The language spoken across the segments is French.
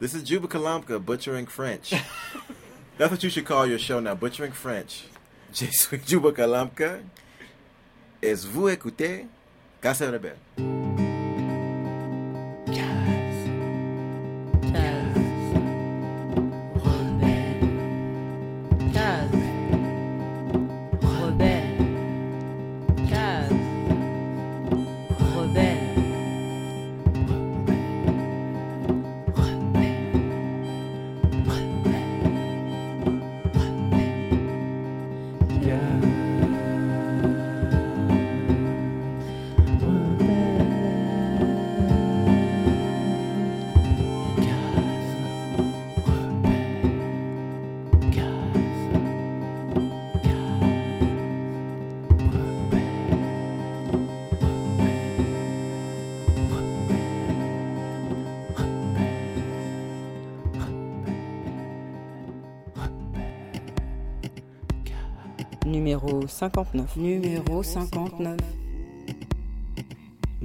This is Juba Kalamka, Butchering French. That's what you should call your show now, Butchering French. Je suis Juba Kalamka. Et vous écoutez Casa Rebelle. 59. Numéro 59.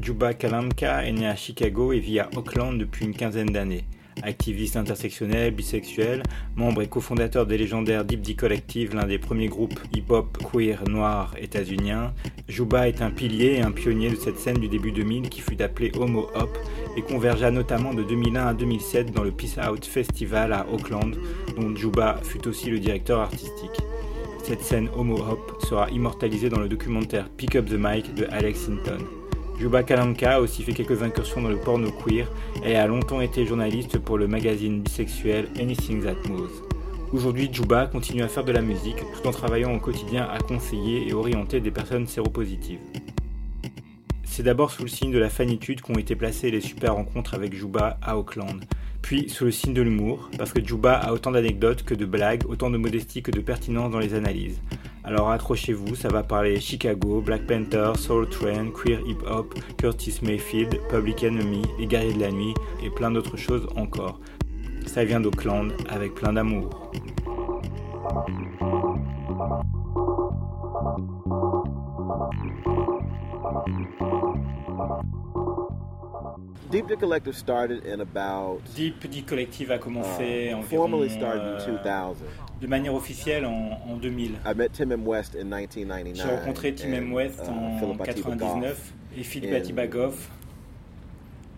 Juba Kalamka est né à Chicago et vit à Oakland depuis une quinzaine d'années. Activiste intersectionnel, bisexuel, membre et cofondateur des légendaires Deep D Collective, l'un des premiers groupes hip-hop queer noirs états-uniens, Juba est un pilier et un pionnier de cette scène du début 2000 qui fut appelée Homo Hop et convergea notamment de 2001 à 2007 dans le Peace Out Festival à Oakland, dont Juba fut aussi le directeur artistique. Cette scène homo hop sera immortalisée dans le documentaire Pick Up the Mic de Alex Hinton. Juba Kalamka a aussi fait quelques incursions dans le porno queer et a longtemps été journaliste pour le magazine bisexuel Anything That Moves. Aujourd'hui, Juba continue à faire de la musique tout en travaillant au quotidien à conseiller et orienter des personnes séropositives. C'est d'abord sous le signe de la fanitude qu'ont été placées les super rencontres avec Juba à Auckland, puis sous le signe de l'humour, parce que Juba a autant d'anecdotes que de blagues, autant de modestie que de pertinence dans les analyses. Alors accrochez-vous, ça va parler Chicago, Black Panther, Soul Train, Queer Hip Hop, Curtis Mayfield, Public Enemy, Les Guerriers de la Nuit et plein d'autres choses encore. Ça vient d'Auckland avec plein d'amour. Deep the Collective started in about. Deep Collective a commencé uh, environ, formally started in euh, 2000. de manière officielle en, en 2000. I met Tim M. West in 1999. J'ai rencontré Tim M. and, West uh, en 99 et Philippe Atibagoff.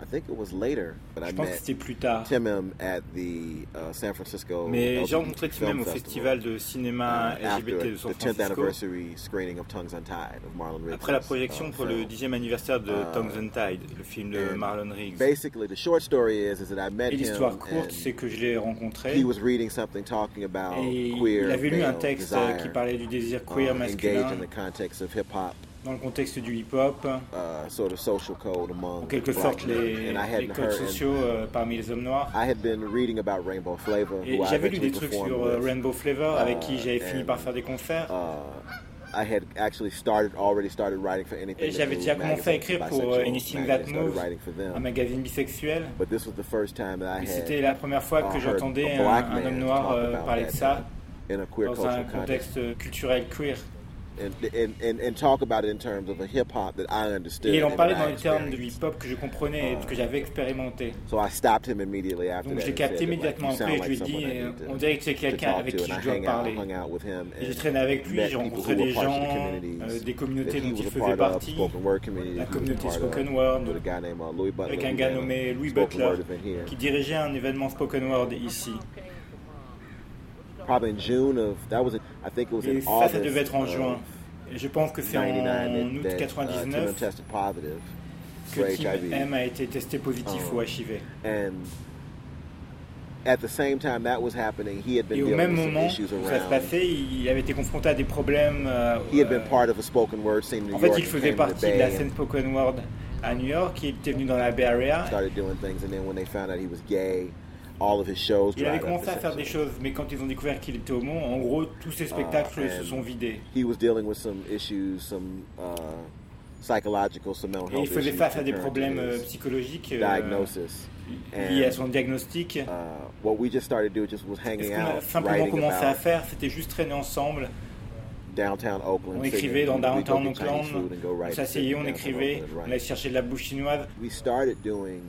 I think it was later, but I Je pense que c'était plus tard. Tim M. at the uh, San Francisco. Mais j'ai rencontré Tim Film M au Festival, de cinéma uh, LGBT de San the 10th Francisco. anniversary screening of Tongues Untied of Marlon Riggs. Après la projection pour le 10e anniversaire de Uh, Tongues Untied, le film de Marlon Riggs. Basically, the short story is, is that I met Et l'histoire courte, c'est que je l'ai rencontré he was reading something talking about et queer il avait lu un texte qui parlait du désir queer um, masculin engaged in the context of hip hop, dans le contexte du hip-hop, uh, sort of social code among en quelque sorte les, codes and sociaux euh, parmi les hommes noirs. I had been reading about Rainbow Flavor, Et who I j'avais lu des trucs sur euh. Rainbow Flavor avec qui Uh, j'avais fini par faire des concerts. Uh, I had actually started already started writing for anything. Et That j'avais déjà commencé à écrire pour euh, Anything That Moves, un magazine bisexuel. But this was the first time that I Et had c'était la première fois que uh, heard j'entendais un, homme noir parler de ça dans un contexte culturel queer. And, and, and, and talk about it in terms of a hip hop that I understood. Et il en parlait dans les termes de experienced. hip-hop que je comprenais et que j'avais expérimenté. So I stopped him immediately after Donc that. je l'ai and capté immédiatement après et je lui ai like dit, someone I euh, to- on dirait que c'est quelqu'un avec qui je I dois parler. hung out with him Et j'ai traîné avec lui, met j'ai people rencontré des gens, euh, des communautés dont was il a faisait partie, spoken word community la communauté spoken word, with a guy named Louis Butler, avec un who gars nommé Louis Butler qui dirigeait un événement spoken word ici. Probably in June of that was, in- I think it was Et in ça, August ça devait être en juin. Et je pense que c'est en 99 août that, that uh, Tim 99 tested positive for que Tim. M a été testé positif au HIV. And at the same time that was happening, he had been Et au dealing même moment issues où ça se around. passait, il avait été confronté à des problèmes. euh, He had been euh, part of a spoken word scene in New en fait, York. il faisait partie de la scène spoken word à New York. Il était venu dans la Bay Area. started doing things, and then when they found out he was gay, all of his shows Il avait commencé à faire des choses, mais quand ils ont découvert qu'il était homo, en gros, tous ses spectacles Uh, se sont vidés. He was dealing with some issues, some uh, psychological, some mental Et il health faisait face à des to problèmes euh, psychologiques euh, diagnosis. liés à son diagnostic. uh, what we just started doing just was Et ce hanging qu'on a out, simplement commencé à faire, c'était juste traîner ensemble. downtown Oakland. On écrivait dans downtown Oakland, food and go on s'asseyait, on écrivait, on allait chercher de la bouche chinoise. we started doing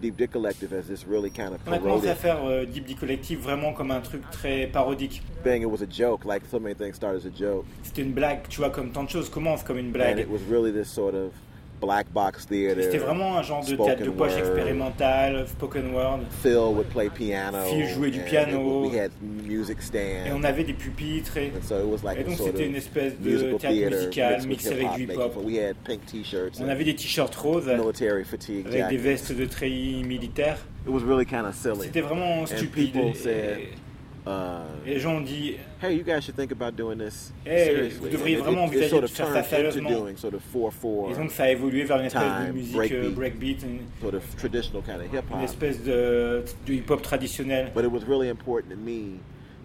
Deep Dick Collective as this really kind of On a commencé à parodic faire euh, Deep D Collective vraiment comme un truc très parodique. thing. It was a joke, like so many things start as a joke, C'était une blague, tu vois, comme tant de choses commencent comme une and blague. it was really this sort of black box theater. C'était vraiment un genre de théâtre de poche expérimental, spoken word. Phil would play piano. Phil jouait du piano. it- we had music Et on stand. avait des pupitres et, And so it was like et a donc c'était une espèce de théâtre musical mixé avec du hip-hop. fun. We had pink t-shirts On avait des t-shirts roses military fatigue avec des vestes de treillis militaires. It was really kind of silly. C'était vraiment stupide. Et, Uh, et les gens ont dit hey, you guys should think about doing this Hey, seriously. vous devriez And vraiment envisager sort de of faire ça sérieusement. sort of 4-4, Et donc ça a évolué vers une espèce de Time, musique breakbeat. euh, breakbeat, une, sort of traditional kind of hip une hop. espèce de, de hip-hop traditionnel. But it was really important to me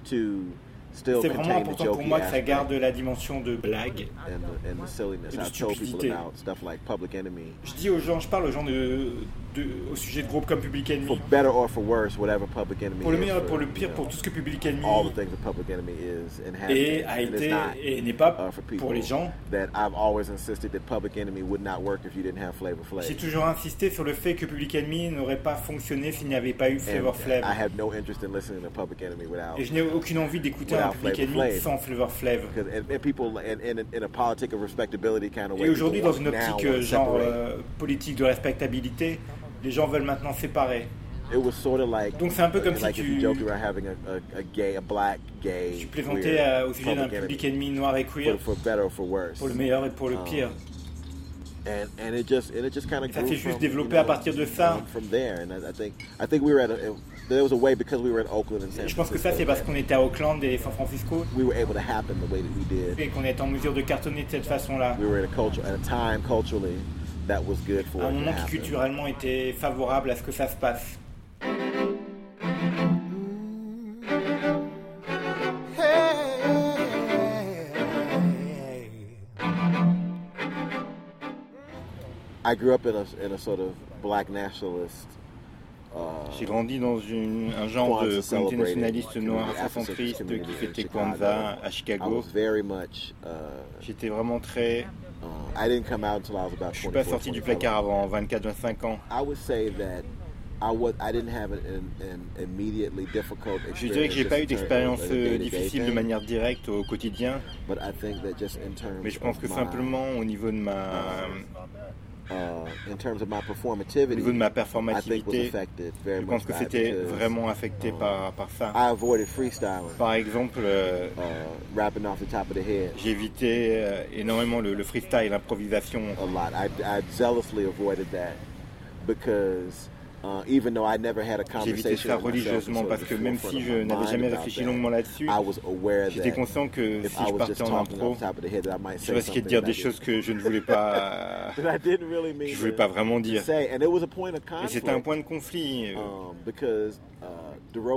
to still C'est vraiment important pour moi que ça garde la dimension de blague. and the, and the silliness. et de I told people stupidité. about stuff like Public Enemy. Je dis aux gens, je parle aux gens de, de- au sujet de groupes comme Public For Enemy. better or for worse, whatever Public Enemy Pour le meilleur et for, pour le you pire, know, pour tout ce que Public Enemy all the things that Public Enemy is and has est, been, a été not. et n'est pas uh, for people pour les gens. that I've always insisted that Public Enemy would not work if you didn't have Flavor Flav. J'ai toujours insisté sur le fait que Public Enemy n'aurait pas fonctionné s'il n'y avait pas eu Flavor Flav. I have no interest in listening to Public Enemy without Et je n'ai aucune envie d'écouter un Public Enemy Flav. sans Flavor Flav. because and, and people in, a politic of respectability kind of way. Et aujourd'hui, dans une optique genre euh, politique de respectabilité, les gens veulent maintenant séparer. It was sort of like Donc c'est un peu comme like si tu- plaisantais au sujet d'un Public. Enemy noir et queer, for, for for pour le meilleur et pour le Um, pire. and and it just and it just kind of Ça s'est juste développé à partir de ça. Je pense que ça, c'est parce qu'on était à Auckland et San Francisco we were able to happen the way that we did. et qu'on est en mesure de cartonner de cette façon-là. We were in a culture at a time culturally that was good for un moment qui culturellement était favorable à ce que ça se passe. I grew up in a in a sort of black nationalist. Uh, J'ai grandi dans une- un genre de communauté nationaliste noir community, afrocentriste Afrocentrist qui fêtait Kwanzaa à I Chicago. Uh, J'étais vraiment très. uh, Je suis pas 24, sorti du 25. placard avant 24-25 ans. I would say that I was I didn't have an, an, an immediately difficult experience. Je dirais que j'ai pas eu d'expérience euh, difficile de manière directe au quotidien, But I think that just in terms mais je pense que simplement au niveau de ma, au performativity, niveau de ma performativité, je pense que c'était vraiment affecté par, par ça. I avoided freestyling, Par exemple, euh, uh, rapping off the top of the head j'ai évité euh, énormément le, le freestyle, l'improvisation. a lot. I, I zealously avoided that because uh, even though I never had a J'ai évité conversation ça religieusement parce que même si je n'avais jamais réfléchi longuement là-dessus, I was aware j'étais that conscient que if si I je partais en impro, je say risquais de dire that des I choses que je ne voulais pas, que je voulais pas vraiment dire. say, and it was a point of Et conflict. c'était un point de conflit euh, um, because uh,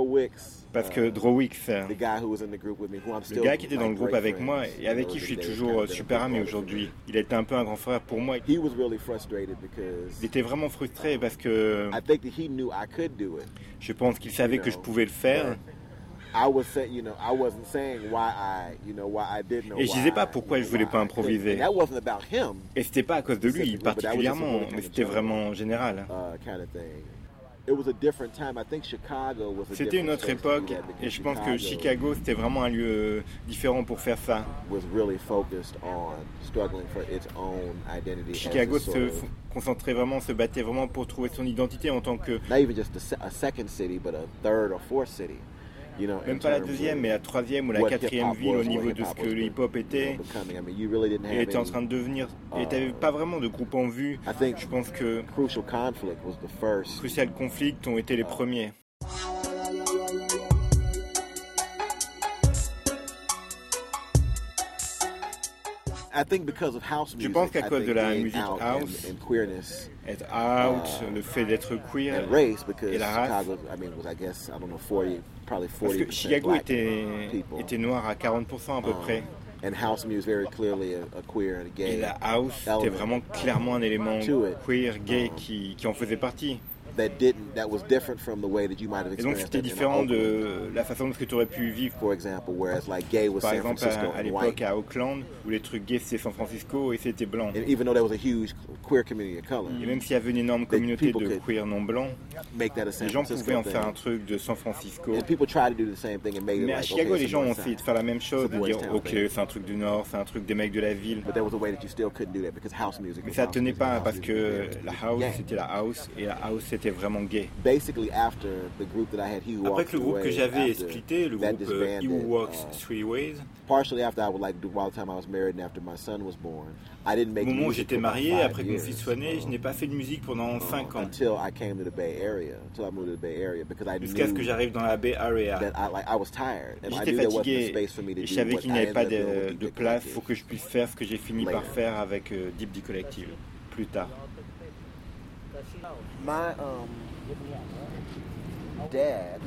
Wicks, parce uh, que Drowix, le gars qui était dans le groupe avec moi et avec qui je suis toujours euh, super ami aujourd'hui, il été un peu un grand frère pour moi. He was really frustrated because Il était vraiment frustré parce que I think that he knew I could do it. je pense qu'il savait que je pouvais le faire. I was saying, you know, I wasn't saying why I, you know, why I didn't. Et je disais pas pourquoi je voulais pas improviser. That wasn't about him, Et c'était pas à cause de lui particulièrement, mais c'était vraiment général. C'était une different autre époque et je pense que Chicago. C'était vraiment un lieu différent pour faire ça. Chicago se concentrait vraiment, se battait vraiment pour trouver son identité en tant que, même pas la deuxième, mais la troisième ou la quatrième ville au niveau de ce que le hip-hop était. Et était en train de devenir. Et Uh, t'avais pas vraiment de groupe en vue. Je pense que Crucial Conflict was the first. Crucial Conflict ont été les premiers. Of house Je music. pense qu'à cause de la musique house, Être out, le fait d'être queer. et la race? Chicago, I mean, was I guess I don't know, 40, probably Parce 40 que Chicago était, people. était noir à 40% à peu Um, près. and house music very clearly a, a queer and a Et gay. la house, element vraiment clairement un élément queer, gay Um, qui, qui en faisait partie. That didn't that was different from the way that you might have Et donc experienced c'était différent de la façon dont tu aurais pu vivre. for example, whereas like gay was Par San exemple, Francisco à, à l'époque à Auckland, où les trucs gays c'était San Francisco et c'était blanc. And even though there was a huge queer community of color, Et même s'il y avait une énorme communauté de queer non blancs, make that a San les gens pouvaient Francisco en faire un truc de San Francisco. And people try to do the same thing and make it Mais à like, Chicago, okay, les gens ont essayé de faire la même chose, de dire ok, c'est un truc du Nord, c'est un truc des mecs de la ville. But there was a way that you still couldn't do that because house music. Mais ça tenait pas parce que la house c'était la house et la house c'était vraiment gay. Basically, after the group that I had, he Après que le groupe que j'avais splitté, le groupe He Who Walks uh, Three Ways, partially after I would like do while the time I was married and after my son was born. I didn't au make moment où music j'étais marié, après que mon fils soit né, je uh, n'ai pas fait de musique pendant uh, 5 ans. until I came to the Bay Area, until I moved to the Bay Area because I Jusqu'à ce que j'arrive dans la Bay Area. that I like I was tired and I J'étais fatigué space for me to et je do savais qu'il n'y avait pas de, de place pour que je puisse faire ce que j'ai fini par faire avec euh, Deep D Collective plus tard. My um, dad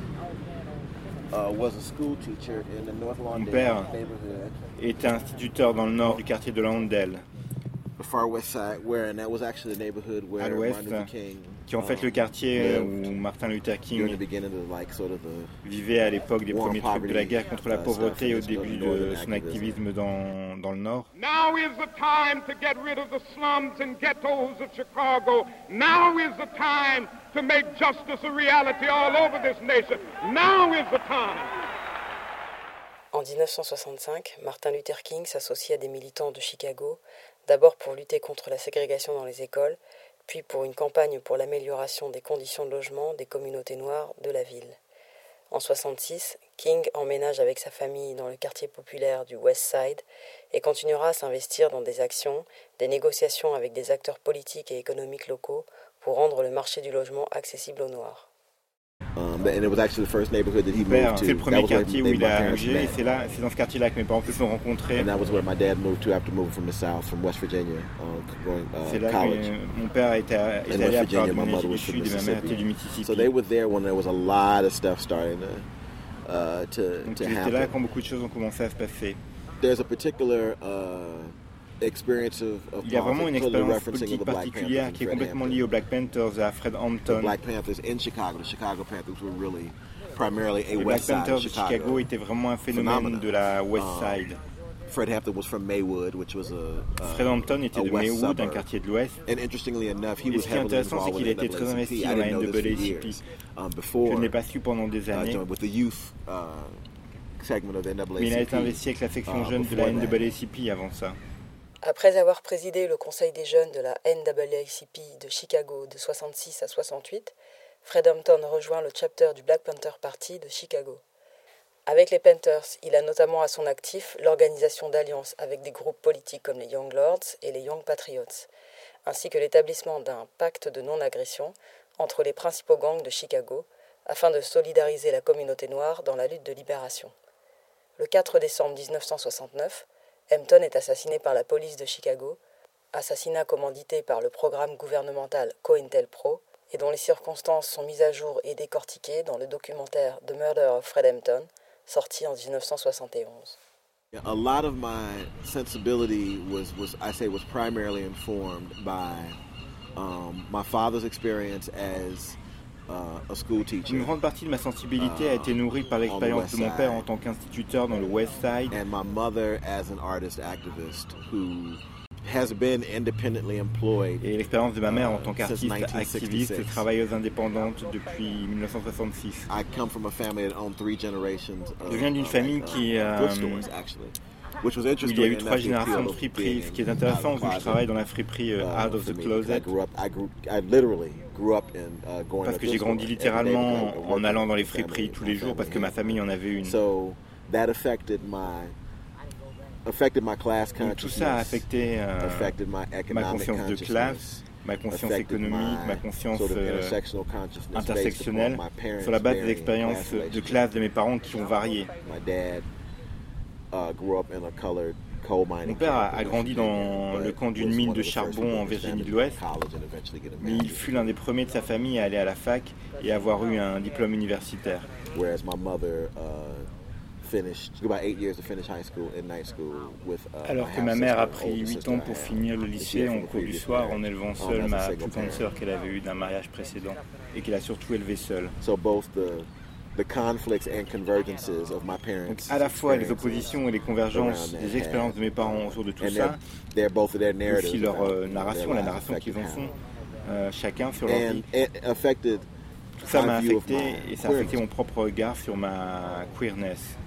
uh, was a school teacher in the North Mon père neighborhood, était instituteur dans le nord du quartier de Lawndale, the far west side, where and that was actually the neighborhood where À l'ouest, Martin Luther King, qui est en fait le quartier où Martin Luther King vivait à l'époque des premiers trucs de la guerre contre la uh, pauvreté et au début de son activism. activisme dans, dans le nord. Now is the time to get rid of the slums and ghettos of Chicago. Now is the time to make justice a reality all over this nation. Now is the time. En 1965, Martin Luther King s'associe à des militants de Chicago, d'abord pour lutter contre la ségrégation dans les écoles, puis pour une campagne pour l'amélioration des conditions de logement des communautés noires de la ville. En 66, King emménage avec sa famille dans le quartier populaire du West Side et continuera à s'investir dans des actions, des négociations avec des acteurs politiques et économiques locaux pour rendre le marché du logement accessible aux Noirs. Um, and it was actually the first neighborhood that he moved to. c'est le premier was where quartier où il my a bougé c'est là, c'est dans ce quartier-là que mes parents se sont rencontrés. And that was where my dad moved to after moving from the South, from West Virginia, uh, going C'est uh, là college. que mon père était, allé à Virginia. My mother was from du Mississippi. So they were there when there was a lot of stuff starting to uh, to, Donc to ils étaient là quand beaucoup de choses ont commencé à se passer. There's a particular uh, Il y a vraiment une expérience politique the Black particulière Panthers qui est complètement liée aux Black Panthers et à Fred The Hampton. Black Panthers in Chicago. The Chicago Panthers were really primarily a Les Black Panthers de Chicago. Étaient vraiment un phénomène de la West Um, Side. Fred Hampton was from Maywood, which was a, a Fred Hampton était de Maywood, un quartier de l'Ouest. And interestingly enough, he was ce qui est heavily intéressant, c'est involved qu'il with très NAACP. investi I dans la didn't know this for NAACP. years. Um, Je before, ne l'ai pas su pendant des uh, années. joined with the youth uh, segment of the NAACP. Mais il a été investi avec la section uh, jeune de la. NAACP avant ça. Après avoir présidé le conseil des jeunes de la NAACP de Chicago de 66 à 68, Fred Hampton rejoint le chapter du Black Panther Party de Chicago. Avec les Panthers, il a notamment à son actif l'organisation d'alliances avec des groupes politiques comme les Young Lords et les Young Patriots, ainsi que l'établissement d'un pacte de non-agression entre les principaux gangs de Chicago afin de solidariser la communauté noire dans la lutte de libération. Le 4 décembre 1969, Hampton est assassiné par la police de Chicago, assassinat commandité par le programme gouvernemental COINTELPRO et dont les circonstances sont mises à jour et décortiquées dans le documentaire The Murder of Fred Hampton, sorti en 1971. A lot of my sensibility was, primarily informed by um, my father's uh, Une grande partie de ma sensibilité a été nourrie par l'expérience de mon père en tant qu'instituteur dans le West Side and my mother as an artist activist who has been independently employed et l'expérience de ma mère en tant Since qu'artiste 1966. activiste et travailleuse indépendante depuis 1966. I come from a family that owned three generations of, Je viens d'une famille uh, qui, euh, il y a eu trois générations de friperies, ce qui est intéressant vu que je travaille dans la friperie euh, uh, Out of the Closet, uh, parce que j'ai grandi littéralement en allant dans les friperies tous les jours parce que ma famille en avait une. So that affected my affected my class Donc tout ça a affecté euh, affected my ma economic conscience de classe, ma conscience économique, my ma conscience euh, intersectionnelle sur la base des expériences class de classe de mes parents qui ont varié. Mon père a- grandi dans le camp d'une mine de charbon en Virginie de l'Ouest. Mais il fut l'un des premiers de sa famille à aller à la fac et avoir eu un diplôme universitaire. Whereas my mother Alors que ma mère a pris 8 ans pour finir le lycée en cours du soir en élevant seule ma plus grande sœur qu'elle avait eue d'un mariage précédent et qu'elle a surtout élevée seule. À la fois les oppositions et les convergences des expériences de mes parents autour de tout ça, aussi leur euh, narration, la narration qu'ils en font, euh, chacun sur leur vie. Tout ça m'a affecté et ça a affecté mon propre regard sur ma queerness.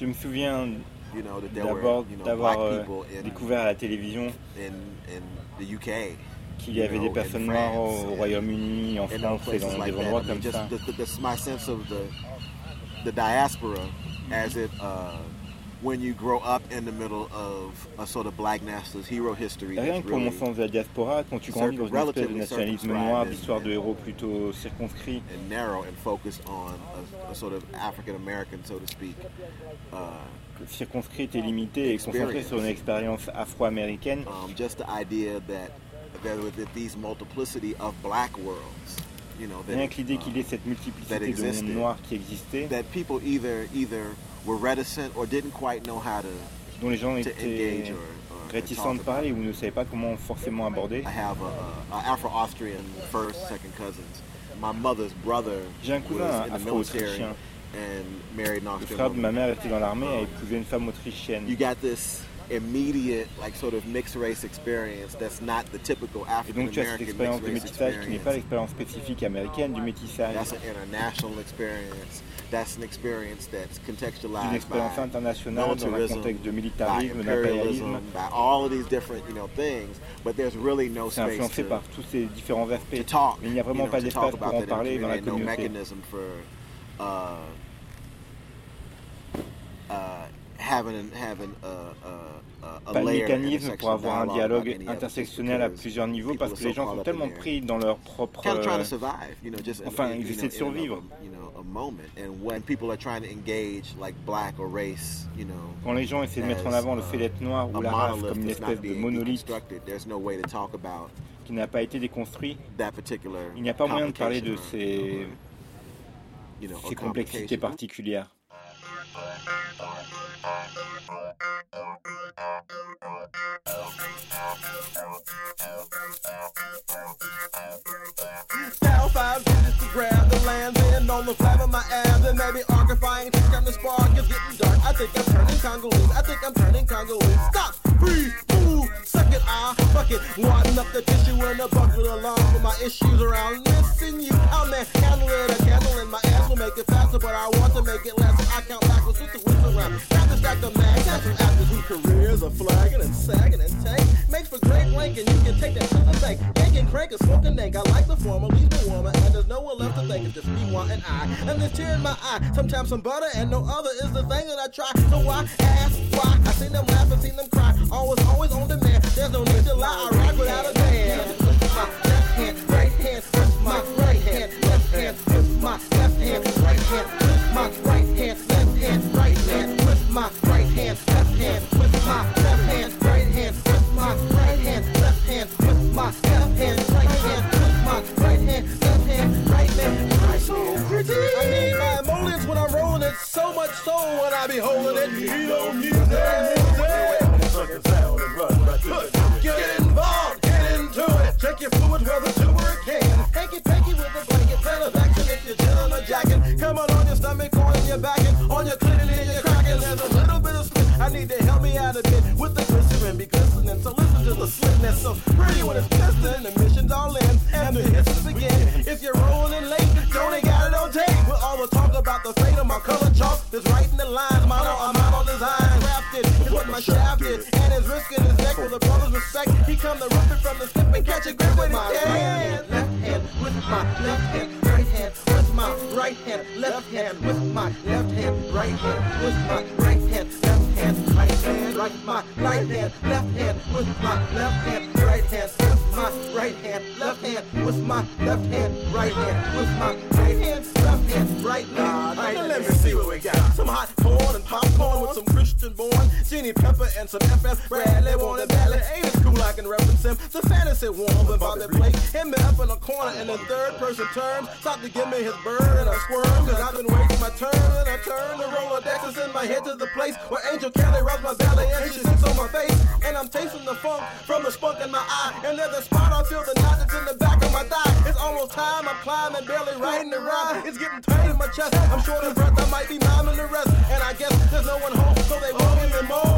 Je me souviens d'abord d'avoir euh, découvert à la télévision qu'il y avait des personnes noires au Royaume-Uni, en France et dans des endroits comme ça. Rien que pour mon sens de la diaspora, quand tu grandis dans une espèce de nationalisme noir, d'histoire de héros plutôt circonscrits, circonscrite et limitée et concentrée sur une expérience afro-américaine. Um, just the idea that there were these multiplicity of black worlds. You know, that, Rien que l'idée qu'il y ait cette multiplicité de mondes noirs qui existait. That people either either were reticent or didn't quite know how to dont les gens étaient réticents de parler ou ne savaient pas comment forcément aborder. I have a, a Afro-Austrian first, second cousins. My mother's brother J'ai un cousin afro-autrichien le frère de ma mère était dans l'armée et a épousé une femme autrichienne. You got this immediate, like sort of mixed race experience that's not the typical African Et donc tu as cette expérience de métissage qui n'est pas l'expérience spécifique américaine du métissage. That's an international experience. That's an experience that's contextualized une expérience internationale dans un contexte de militarisme, d'impérialisme. all of these different, you know, things, but there's really no space. Influencé par tous ces différents aspects. Talk, mais il n'y a vraiment you know, pas d'espace pour en parler dans la communauté. No uh, uh, having, having a, a pas de mécanisme pour avoir un dialogue intersectionnel à plusieurs niveaux parce que les gens sont tellement pris dans leur propre... enfin, ils essaient de survivre. Quand les gens essaient de mettre en avant le fait d'être noir ou la race comme une espèce de monolithe qui n'a pas été déconstruit, il n'y a pas moyen de parler de ces ces complexités particulières. Grab the lands in on the flap of my and maybe the spark getting dark. I think I'm turning Congolese. I think I'm turning Congolese. Stop, breathe, suck it, ah, fuck it. Up the tissue a bucket my issues around missing you. I'll man handle it, a candle my ass will make it faster, but I want to make it less. So I count backwards with the wheels around. Got to stack the that's from actors whose careers are flagging and sagging and tank. Makes for great wanking, you can take that to the bank. Yanking, crank, and smoking dank. I like the former, leaves the warmer, and there's no one left to think. It's just me, one, and I. And this tear in my eye, sometimes some butter, and no other is the thing that I try. So why ask why? I seen them laugh and seen them cry. Always, always on demand. There's no need to lie. I rock without a band. My left hand, right hand, my right hand, left hand, my hand, right hand, with my right hand, left hand, right hand, with my right hand, left hand, with my to so pretty when it's glistening. The mission's all in and the hits begin. If you're rolling late, don't ain't got it on tape. We'll always talk about the fate of my color chalk. That's writing the lines, model, a model design. Crafted is what my shaft did. And is risking his neck with a brother's respect. He come to rip it from the slip and catch a grip with my right hand. Left hand with my left hand. Right hand with my right hand. Left hand with my left hand. Right hand with my right hand. Right my right hand. Left hand with my left hand. Right hand with my right hand. Left hand with my left hand. Right hand with my Pepper and some FS Bradley wanted badly. Ain't it cool I can reference him? The fantasy warm with Bobby Blake. Him up in the corner in the third person terms. Stop to give me his bird and a squirm. Cause I've been waiting my turn and I turn. The Rolodex and send my head to the place where Angel Kelly rubs my belly and she sits on my face. And I'm tasting the funk from the spunk in my eye. And there's a spot I feel the knot thigh. It's almost time I'm climbing, barely writing the rhyme. It's getting tight in my chest. I'm short of breath, I might be miming the rest. And I guess there's no one home, so they won't me more.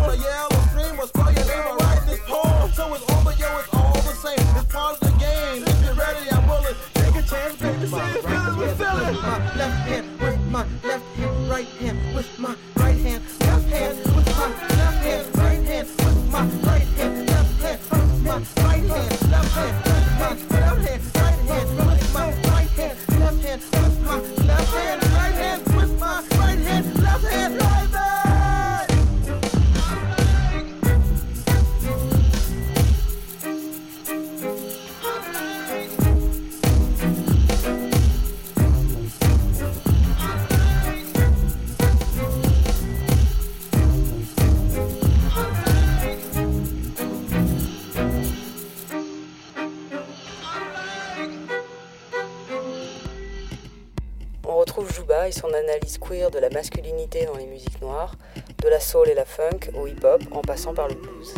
Queer de la masculinité dans les musiques noires, de la soul et la funk au hip-hop en passant par le blues.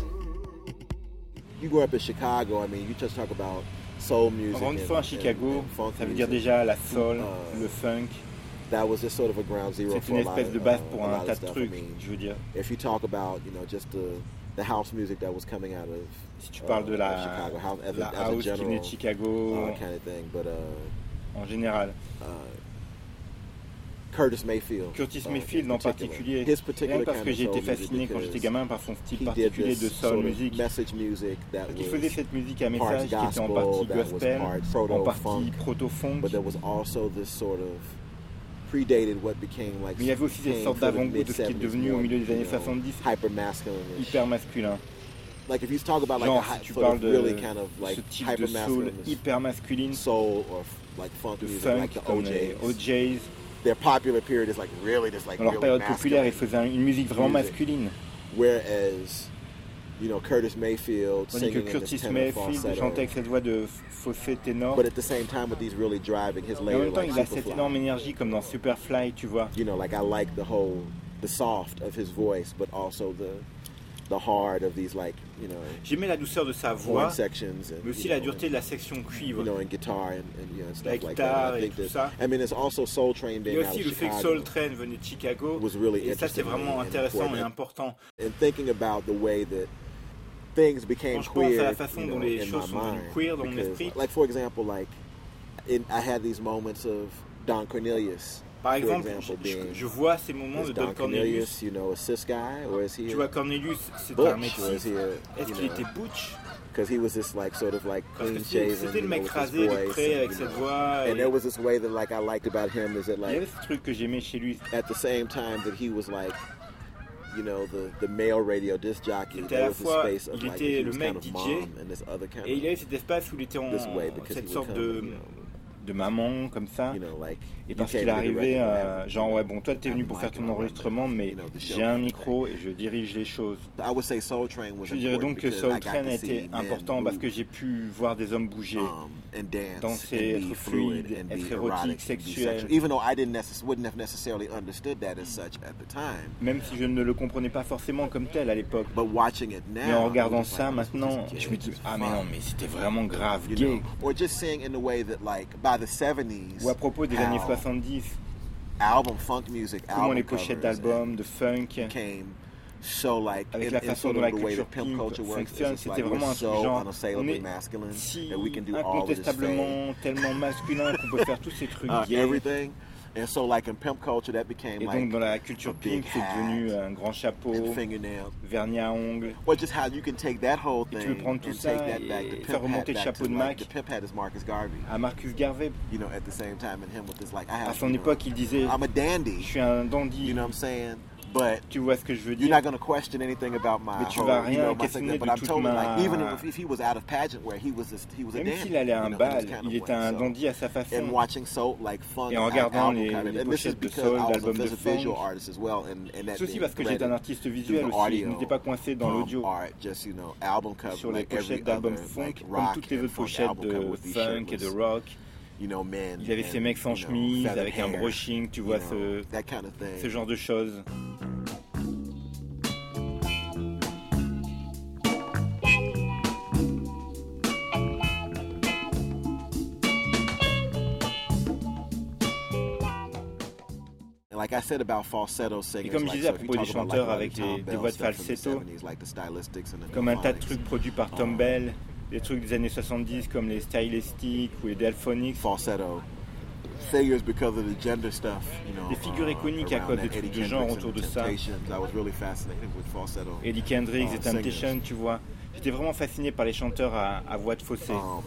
You grew up in Chicago, I mean, you just talk about soul music. Fois, à Chicago, ça veut dire déjà la soul, Euh, le funk. That was just sort of a ground zero C'est une espèce de base uh, pour un tas de trucs, mean, je veux dire. if you talk about, you know, just the the house music that was coming out of Si tu uh, parles de of la, Chicago, how, as, la a, as a house qui venait de Chicago, uh, kind of thing, but uh, en général. Curtis Mayfield. Curtis uh, Mayfield en particulier. Rien parce que j'ai été fasciné quand j'étais gamin par son style particulier de soul music. message music that Qui was faisait cette musique à message qui était en partie gospel, en partie proto-funk, Mais il y avait aussi cette sorte d'avant-goût de ce qui est mid-70s, devenu au milieu des années you know, 70, hyper masculin. like if you talk about like Genre, si tu parles de really kind of like ce type hyper de soul hyper masculine, soul or like funk de music funk, like the. OJs. Their popular period is like really just like Dans leur really période populaire, ils faisaient un- une musique vraiment music. masculine. Whereas, you know, Curtis Mayfield Tandis que singing in this Curtis tenor Mayfield falsetto, chantait avec cette voix de fausset ténor. but at the same time with these really driving his Mais en later même temps, like il a cette Superfly. énorme énergie comme dans Superfly, tu vois. you know, like I like the whole, the soft of his voice, but also the, the hard of these like, you know, J'aimais la douceur de sa voix, sections and mais aussi you la know, dureté de la section and, cuivre. you know, and guitar and, and you know, and La stuff like that. I et think tout ça. I mean, it's also Soul Train being y a out of le fait que Soul Train venait de Chicago. was really Et ça, c'est interesting vraiment and intéressant et important. And thinking about the way that things became Quand je pense à queer, la façon you dont les choses sont mind, queer dans mon because, esprit. like for example, like in, I had these moments of Don Cornelius. Par exemple, je, vois ces moments de Don Cornelius. Cornelius, you know, a cis guy, or is he Tu vois, Cornelius, c'était un métis. Est-ce qu'il était butch? because he was this like sort of like Parce clean que c'était shaven, you know, with his voice, and, avec you know, voix. and et- there was this way that like I liked about him is that Il y like avait ce truc que j'aimais chez lui. at the same time that he was like you know the the male radio disc jockey there was this space of like he le was kind of mom and this other kind Et il y of avait cet espace où il était en this way because cette sorte de, come, you know, de maman, comme ça. you know like Et parce qu'il arrivait, record euh, genre, ouais, bon, toi, t'es have venu pour faire ton enregistrement, mais j'ai un micro et je dirige les choses. thing. I would say Soul Train was Je dirais important donc que because Soul Train a see été men important parce que j'ai pu voir des hommes bouger. um, danser, être fluid fluide, être érotique, sexuel. sexual. Even though I didn't necess- wouldn't have necessarily understood that as such at the time, Même si je ne le comprenais pas forcément comme tel à l'époque. but watching it now, Mais en regardant just ça is maintenant, je me dis, ah mais non, mais c'était vraiment grave gay. know, or just seeing in the way that like by the 70s Ou à propos des années how 70, album funk music comment album les pochettes d'albums, de funk, came so like avec in, la façon dont la the way culture pimp fonctionne, c'était like vraiment un so truc genre, on est masculine si that we can do all of this fake, incontestablement tellement masculin qu'on peut faire tous ces trucs uh, and so like in pimp culture that became Et donc like dans la culture pink, c'est devenu un grand chapeau, vernis à ongles. or just how you can take that whole Et thing tu peux prendre tout ça et faire pimp remonter le chapeau de Mac. pimp À Marcus Garvey, you know at the same time and him with this like I à have son you know, époque, il disait I'm a dandy. Je suis un you dandy. know what I'm saying? But Tu vois ce que je veux you're dire? not going to question anything about my Mais tu whole, vas you rien know, my questionner de toute ma- like, even if, he was out of pageant wear, he was he was a Même s'il allait à un you know, bal, il était un dandy à sa and façon. watching soul like funk Et en regardant album les- pochettes de soul, d'albums de funk. artist as well and, and that being parce que j'étais un artiste visuel aussi. Je n'étais pas coincé dans l'audio. you know Sur les like pochettes d'albums funk, like comme toutes les and autres pochettes de funk et de rock. You know, men Il avait ces and, mecs sans chemise, avec un brushing, tu vois, ce, that kind of thing. ce genre de choses. Et comme je disais à propos des chanteurs avec des- des voix de falsetto, 70s, like the stylistics and the Comme un tas de trucs produits par Tom um, Bell, des trucs des années 70 comme les Stylistics ou les Delphonics. falsetto figures because of the gender stuff, you know. Des figures uh, iconiques à cause des trucs de genre autour de ça. Eddie Kendricks, uh, The Temptation, tu vois. J'étais vraiment fasciné par les chanteurs à, à voix de fossé. Um,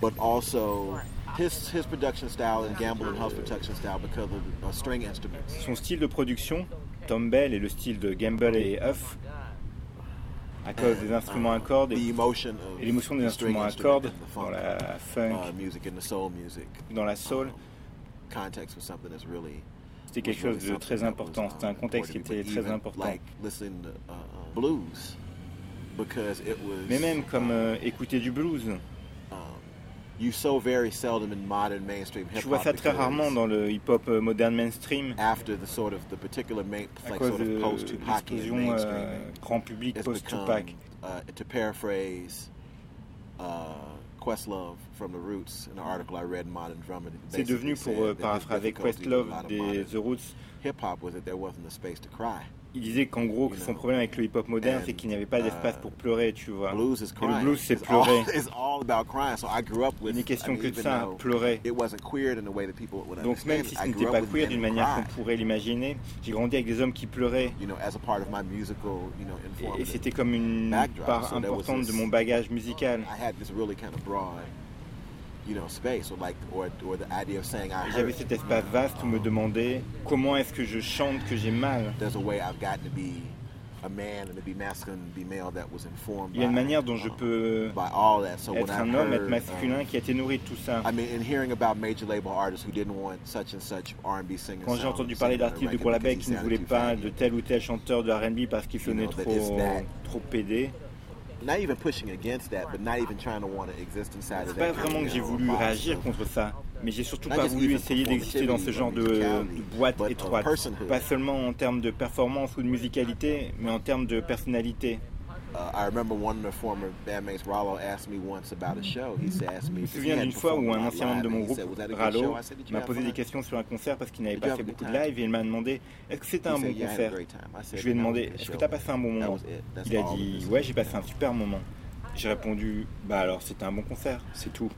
but also his his production style and Gamble and Huff's production style because of uh, string instruments. Son style de production, Tom Bell, et le style de Gamble et Huff, à cause des instruments à cordes et, l'émotion des instruments à cordes dans la funk, uh, soul dans la soul. Um, something that's really C'était quelque was really chose de something très important. C'était un um, contexte qui était très important. Uh, uh. Mais même comme um, euh, écouter du blues. You so very seldom in modern mainstream hip Je vois ça très rarement dans le hip-hop euh, moderne mainstream, after the sort of the particular main, like sort de of post Tupac euh, grand public become, uh, to paraphrase uh, Questlove from the Roots in an article I read Modern that C'est devenu, pour euh, paraphraser Questlove des The Roots, Hip hop was that there wasn't a space to cry. Il disait qu'en gros, que son problème avec le hip-hop moderne, c'est qu'il n'y avait pas d'espace pour pleurer, tu vois. Blues is Et crying. le blues, c'est pleurer. it's all about crying. So I grew up with. Il n'est question que de ça, pleurer. It wasn't queer in the way that people would Donc même si it, ce n'était pas queer d'une manière qu'on pourrait l'imaginer, j'ai grandi avec des hommes qui pleuraient. You know, as a part of my musical, you know, Et- c'était comme une part importante de mon bagage musical. I had this really kind of broad, you know, space, or like, or, or the idea of saying I J'avais cet espace vaste où me demander comment est-ce que je chante que j'ai mal. There's a way I've gotten to be a man and to be masculine and be male that was informed Il y a une by, manière dont je um, peux by all that. So when être un homme, être masculin, um, qui a été nourri de tout ça. I mean, in hearing about major label artists who didn't want such and such R&B singers. Quand j'ai entendu parler d'artistes de gros because qui ne voulaient pas de tel ou tel chanteur de R&B parce qu'il sonnait trop, trop pédé. Not even pushing against that, but not even trying to want to exist inside of C'est that. pas vraiment que j'ai voulu réagir contre ça, mais j'ai surtout pas voulu essayer d'exister dans ce genre de, de boîte étroite. Pas seulement en termes de performance ou de musicalité, mais en termes de personnalité. Uh, I remember one of the former bandmates, Rollo, asked me once about a show. He said, asked me. Je me souviens d'une fois où un ancien membre de mon groupe, said, "Was that a good Rallo, show?" I said, "Did you m'a posé fun?" des questions sur un concert parce qu'il n'avait pas fait beaucoup de live et il m'a demandé est-ce que c'était un bon "Yeah, I had a concert? great time." I said, Je lui ai "That was demandé est-ce que show." tu as passé un bon moment? Il a dit is. ouais j'ai passé un super moment. J'ai répondu bah alors c'était un bon concert, c'est tout.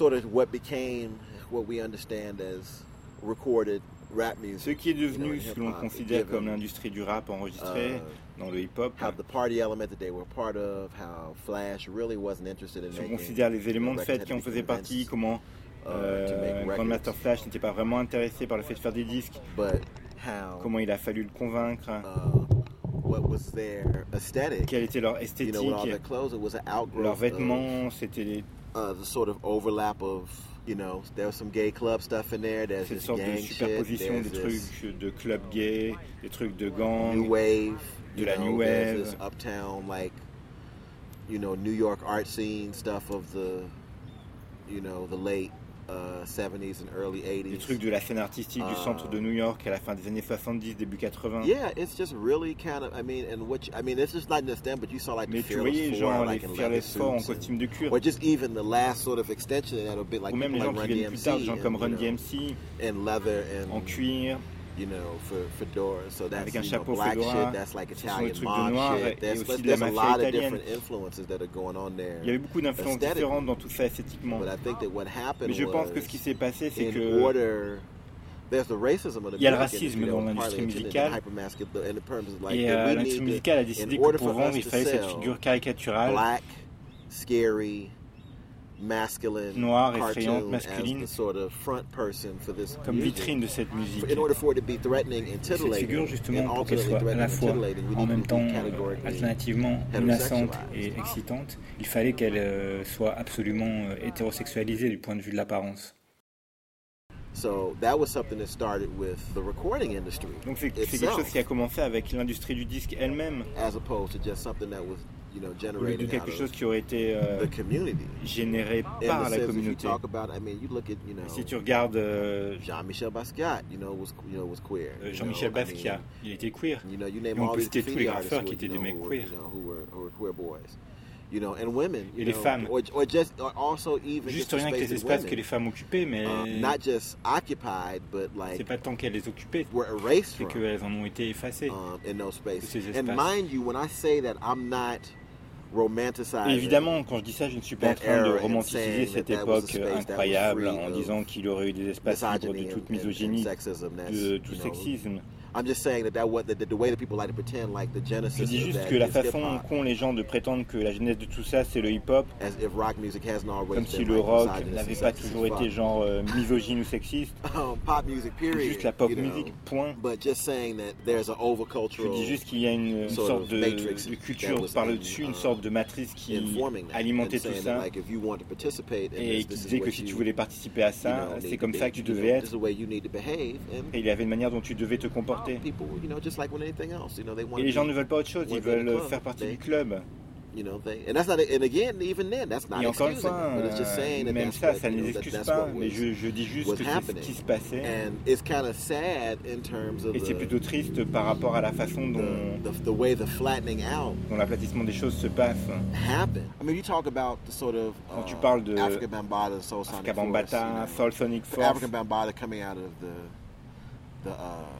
Sort of what became what we understand as recorded rap music. Ce qui est you know, devenu ce que l'on considère comme l'industrie du rap enregistré uh, dans le hip-hop. how the party element that they were part of, how Flash really wasn't interested in Si on considère les éléments de had qui en faisaient partie, comment uh, euh, Grandmaster. Flash n'était pas vraiment intéressé par le fait de faire des disques, how comment il a fallu le convaincre, uh, what was their aesthetic? quelle était leur You esthétique, know, with all their clothes, it was an outgrowth leurs vêtements, c'était uh, the sort of overlap of, you know, there's some gay club stuff in there. There's cette this sorte de gang shit. superposition There's des trucs de club gay, des trucs de new wave. de la know, new there's wave. this uptown like, you know, New York art scene stuff of the, you know, the late uh, 70s and early 80s. des trucs de la scène artistique du centre de New York à la fin des années 70, début 80. Yeah, it's just really kind of. I mean, and what you, I mean, it's just not just them, but you saw like Mais the tu Fearless voyais genre like les Fearless Four en costume de cuir, or just even the last sort of extension of that a bit like ou même les gens like qui Run viennent plus tard, gens comme Run DMC, in leather en and cuir, you know for fedora. So that's Avec un you know, black fedora. shit. That's like Italian mob noir shit. There's, there's a mafia lot of italienne. different influences that are going on there. il y avait beaucoup d'influences différentes dans tout ça esthétiquement. But I think that what happened Mais je pense que ce qui s'est passé, c'est que order. There's the racism of the Il y a le racisme dans l'industrie musicale. et euh, l'industrie musicale a décidé que pour vendre, il fallait cette figure caricaturale black, scary, masculine, Noire, cartoon effrayante, as masculine. the sort of front person for this comme vitrine de cette musique. In order for it to be threatening and Cette figure, justement, pour qu'elle soit à la fois en même temps alternativement menaçante et excitante, il fallait qu'elle euh, soit absolument euh, hétérosexualisée du point de vue de l'apparence. So that was something that started with the recording industry Donc c'est quelque chose qui a commencé avec l'industrie du disque elle-même, au lieu de quelque chose qui aurait été euh, généré par la communauté. Si tu regardes euh, Jean-Michel Basquiat, you know, was, you know, was queer. you Jean-Michel Basquiat, il était queer. You know, you name Mais on peut citer tous les graffeurs qui étaient you des know, mecs queer. Et les know, femmes. Or, or just, or also even Juste rien que les spaces espaces que les femmes occupaient, mais not just occupied, but c'est like pas tant qu'elles les occupaient, were erased c'est qu'elles en ont été effacées. um, ces espaces. Évidemment, quand je dis ça, je ne suis pas en train de romanticiser cette époque incroyable en disant qu'il aurait eu des espaces libres de toute misogynie, de tout sexisme. I'm just saying that that what the, the way that people like to pretend like the genesis Je dis juste that que la façon qu'ont les gens de prétendre que la genèse de tout ça, c'est le hip-hop, as if rock music hasn't always comme been si le rock n'avait pas toujours été genre euh, misogyne ou sexiste, Um, pop music, period. juste la pop music, point. But just saying that there's an over Je dis juste qu'il y a une sort sorte de, de culture was par le in, dessus, une uh, sorte de matrice qui alimentait tout ça et qui disait que si tu voulais participer à you ça, c'est comme ça que tu devais être. Et il y avait une manière dont tu devais te comporter. People, you know, just like with anything else, you know, they want Et les gens ne veulent pas autre chose, ils veulent faire partie du club. You know, they, and that's not, and again, even then, that's not Et encore une fois, that même ça, ça ne les excuse pas, mais je, je dis juste was que c'est ce qui se passait. and it's kind of sad in terms of Et c'est the, plutôt triste par rapport à la façon dont, l'aplatissement des choses se passe. Quand tu uh, parles de Africa Bambaataa, Soul Sonic Afrika Force, African coming out of the the uh,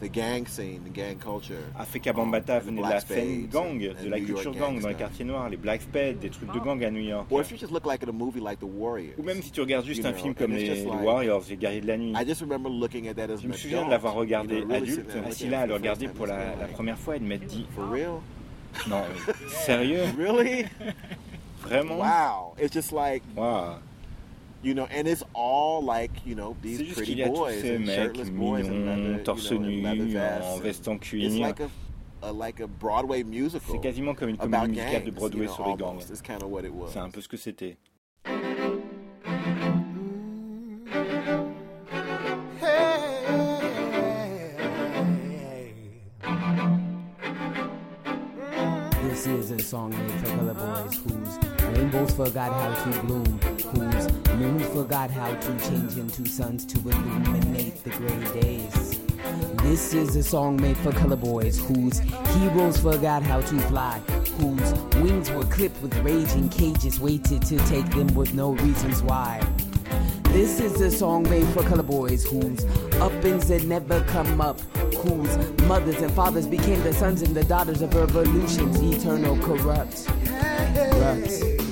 the gang scene, the gang culture. Um, venait de la scène gang, de la culture gang dans les quartiers noirs, les Black Spades, des trucs de gang à New York. Or if you just look like at a movie like The Warriors. Ou même si tu regardes juste you un film comme les, Warriors, les guerriers de la nuit. I just remember looking at that as Je me souviens de l'avoir regardé adulte, sitting there assis là à it le for the regarder first pour time, la, première fois et de m'être dit For real? Non, sérieux? Really? Vraiment? Wow. It's just like Waouh. You know, and it's all like you know these pretty qu'il y a tous boys ces and mecs shirtless boys and mignons, leather, torse you know, nu, and leather vests. en veste en It's cuir. like a, a like a Broadway musical. C'est quasiment comme une comédie about musicale gangs, de Broadway you know, sur les gangs. almost. It's kind of what it was. C'est un peu ce que c'était. This is a song made for color boys whose rainbows forgot how to bloom, whose moons forgot how to change into suns to illuminate the gray days. This is a song made for color boys whose heroes forgot how to fly, whose wings were clipped with raging cages waited to take them with no reasons why. This is a song made for color boys whose uppings had never come up, whose mothers and fathers became the sons and the daughters of revolutions eternal corrupt. corrupt.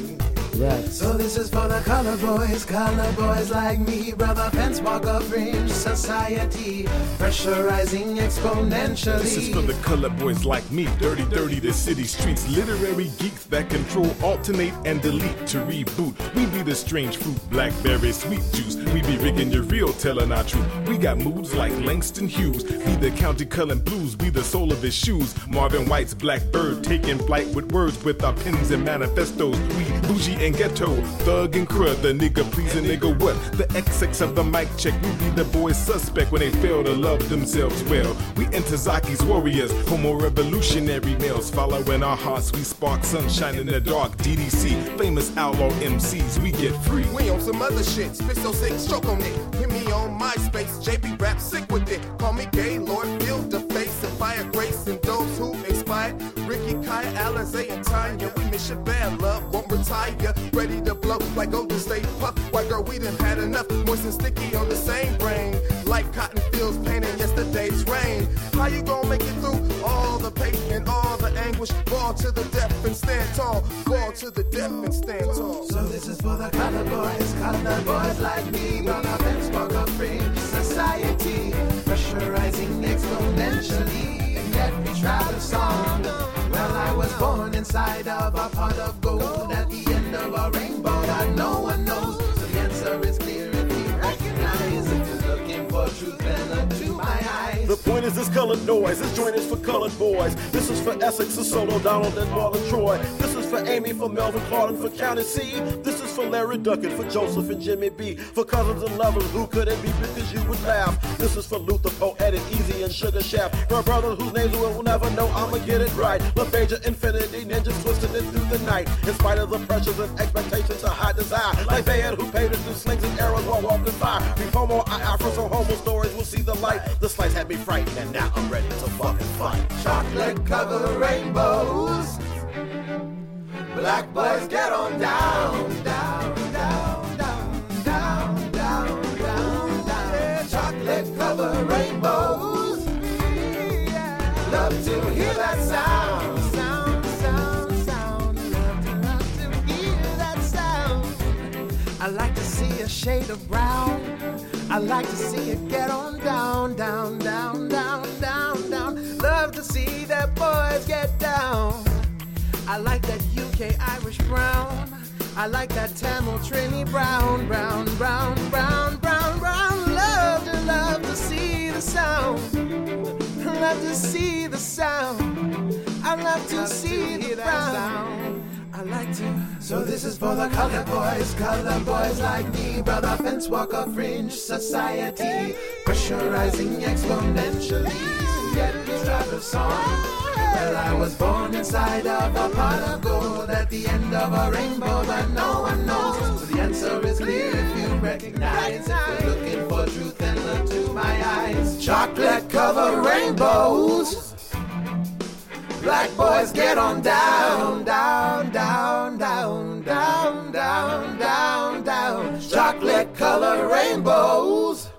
Rex. So this is for the color boys, color boys like me, brother Fence Walker Fringe Society, pressurizing exponentially. This is for the color boys like me, dirty, dirty, the city streets, literary geeks that control, alternate, and delete to reboot. We be the strange fruit, blackberry sweet juice. We be rigging your real, telling our truth. We got moods like Langston Hughes, be the county culling blues, be the soul of his shoes. Marvin White's blackbird taking flight with words with our pens and manifestos. We bougie and ghetto, thug and crud, the nigga please nigga what? The XX of the mic check, we be the boys suspect when they fail to love themselves well. We enter Zaki's warriors, homo revolutionary males, following our hearts. We spark sunshine in the dark. DDC, famous outlaw MCs, we get free. We on some other shit, spit so sick, stroke on it. Hit me on MySpace, JB rap sick with it. Call me gay, Lord, feel the face and fire grace and those who expired. Ricky, Kaya, Alizé, your bad love, won't retire. Ready to blow like Golden State Puff. White girl, we done had enough. Moist and sticky on the same brain. Like cotton fields painting yesterday's rain. How you gonna make it through all the pain and all the anguish? Fall to the death and stand tall. Fall to the death and stand tall. So this is for the color boys, color boys like me, brother Fence Walker Fringe Society, pressurizing exponentially, and yet we try the song. I born inside of a pot of gold. At the end of a rainbow that no is this colored noise. This joint is for colored boys. This is for Essex, for Solo, Donald, and Marlon Troy. This is for Amy, for Melvin, Claude, and for County C. This is for Larry Duckett, for Joseph and Jimmy B. For cousins and lovers, who could it be? Because you would laugh. This is for Luther, Poetic, Easy, and Sugar Shaft. For brothers whose names we will never know, I'ma get it right. LaBeija, Infinity, Ninjas twisting it through the night. In spite of the pressures and expectations of high desire. Like Bayard, who paid to do slings and arrows while walking by. Before more I Afro, so homo stories will see the light. The slice had me frightened, and now I'm ready to fucking fight. Chocolate covered rainbows. Black boys get on down, down, down, down, down, down, down. Chocolate covered rainbows. Love to hear that sound, sound, sound, sound. Love to, love to hear that sound. I like to see a shade of brown. I like to see it get on down, down, down, down, down, down. Love to see that boys get down. I like that UK Irish brown. I like that Tamil Trini brown, brown, brown, brown, brown, brown. Love to love to see the sound. Love to see the sound. I love to see the brown. I like to. So this is for the color boys, color boys like me, brother Fence Walker Fringe Society, pressurizing exponentially. Yet we drive a song. Well, I was born inside of a pot of gold at the end of a rainbow that no one knows. So the answer is clear if you recognize. If you're looking for truth, then look to my eyes. Chocolate covered rainbows. Black boys get on down, down, down, down, down, down, down, down. Chocolate color rainbows.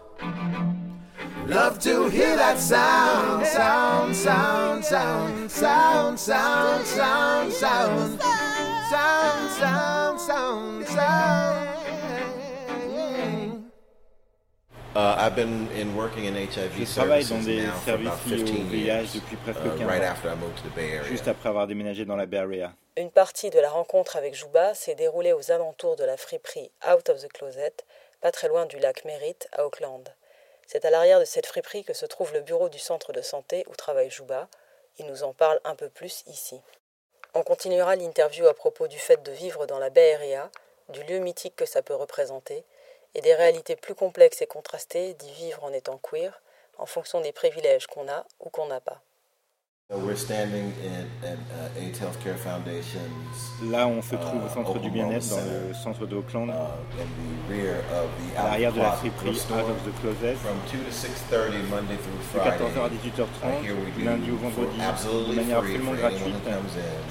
Love to hear that sound, sound, sound, sound, sound, sound, sound, sound, sound, sound, sound, sound. Uh, I've been in working in HIV Je travaille dans des now services liés au 15 VIH years, depuis presque uh, 15 right ans, after I moved to the Bay Area. juste après avoir déménagé dans la Bay Area. Une partie de la rencontre avec Jouba s'est déroulée aux alentours de la friperie Out of the Closet, pas très loin du lac Merritt à Auckland. C'est à l'arrière de cette friperie que se trouve le bureau du centre de santé où travaille Jouba. Il nous en parle un peu plus ici. On continuera l'interview à propos du fait de vivre dans la Bay Area, du lieu mythique que ça peut représenter, et des réalités plus complexes et contrastées d'y vivre en étant queer, en fonction des privilèges qu'on a ou qu'on n'a pas. Là, on se trouve au centre du bien-être, dans le centre d'Auckland, à l'arrière de la friperie Out of the Closet, de 14h à 18h30, lundi au vendredi, de manière absolument gratuite.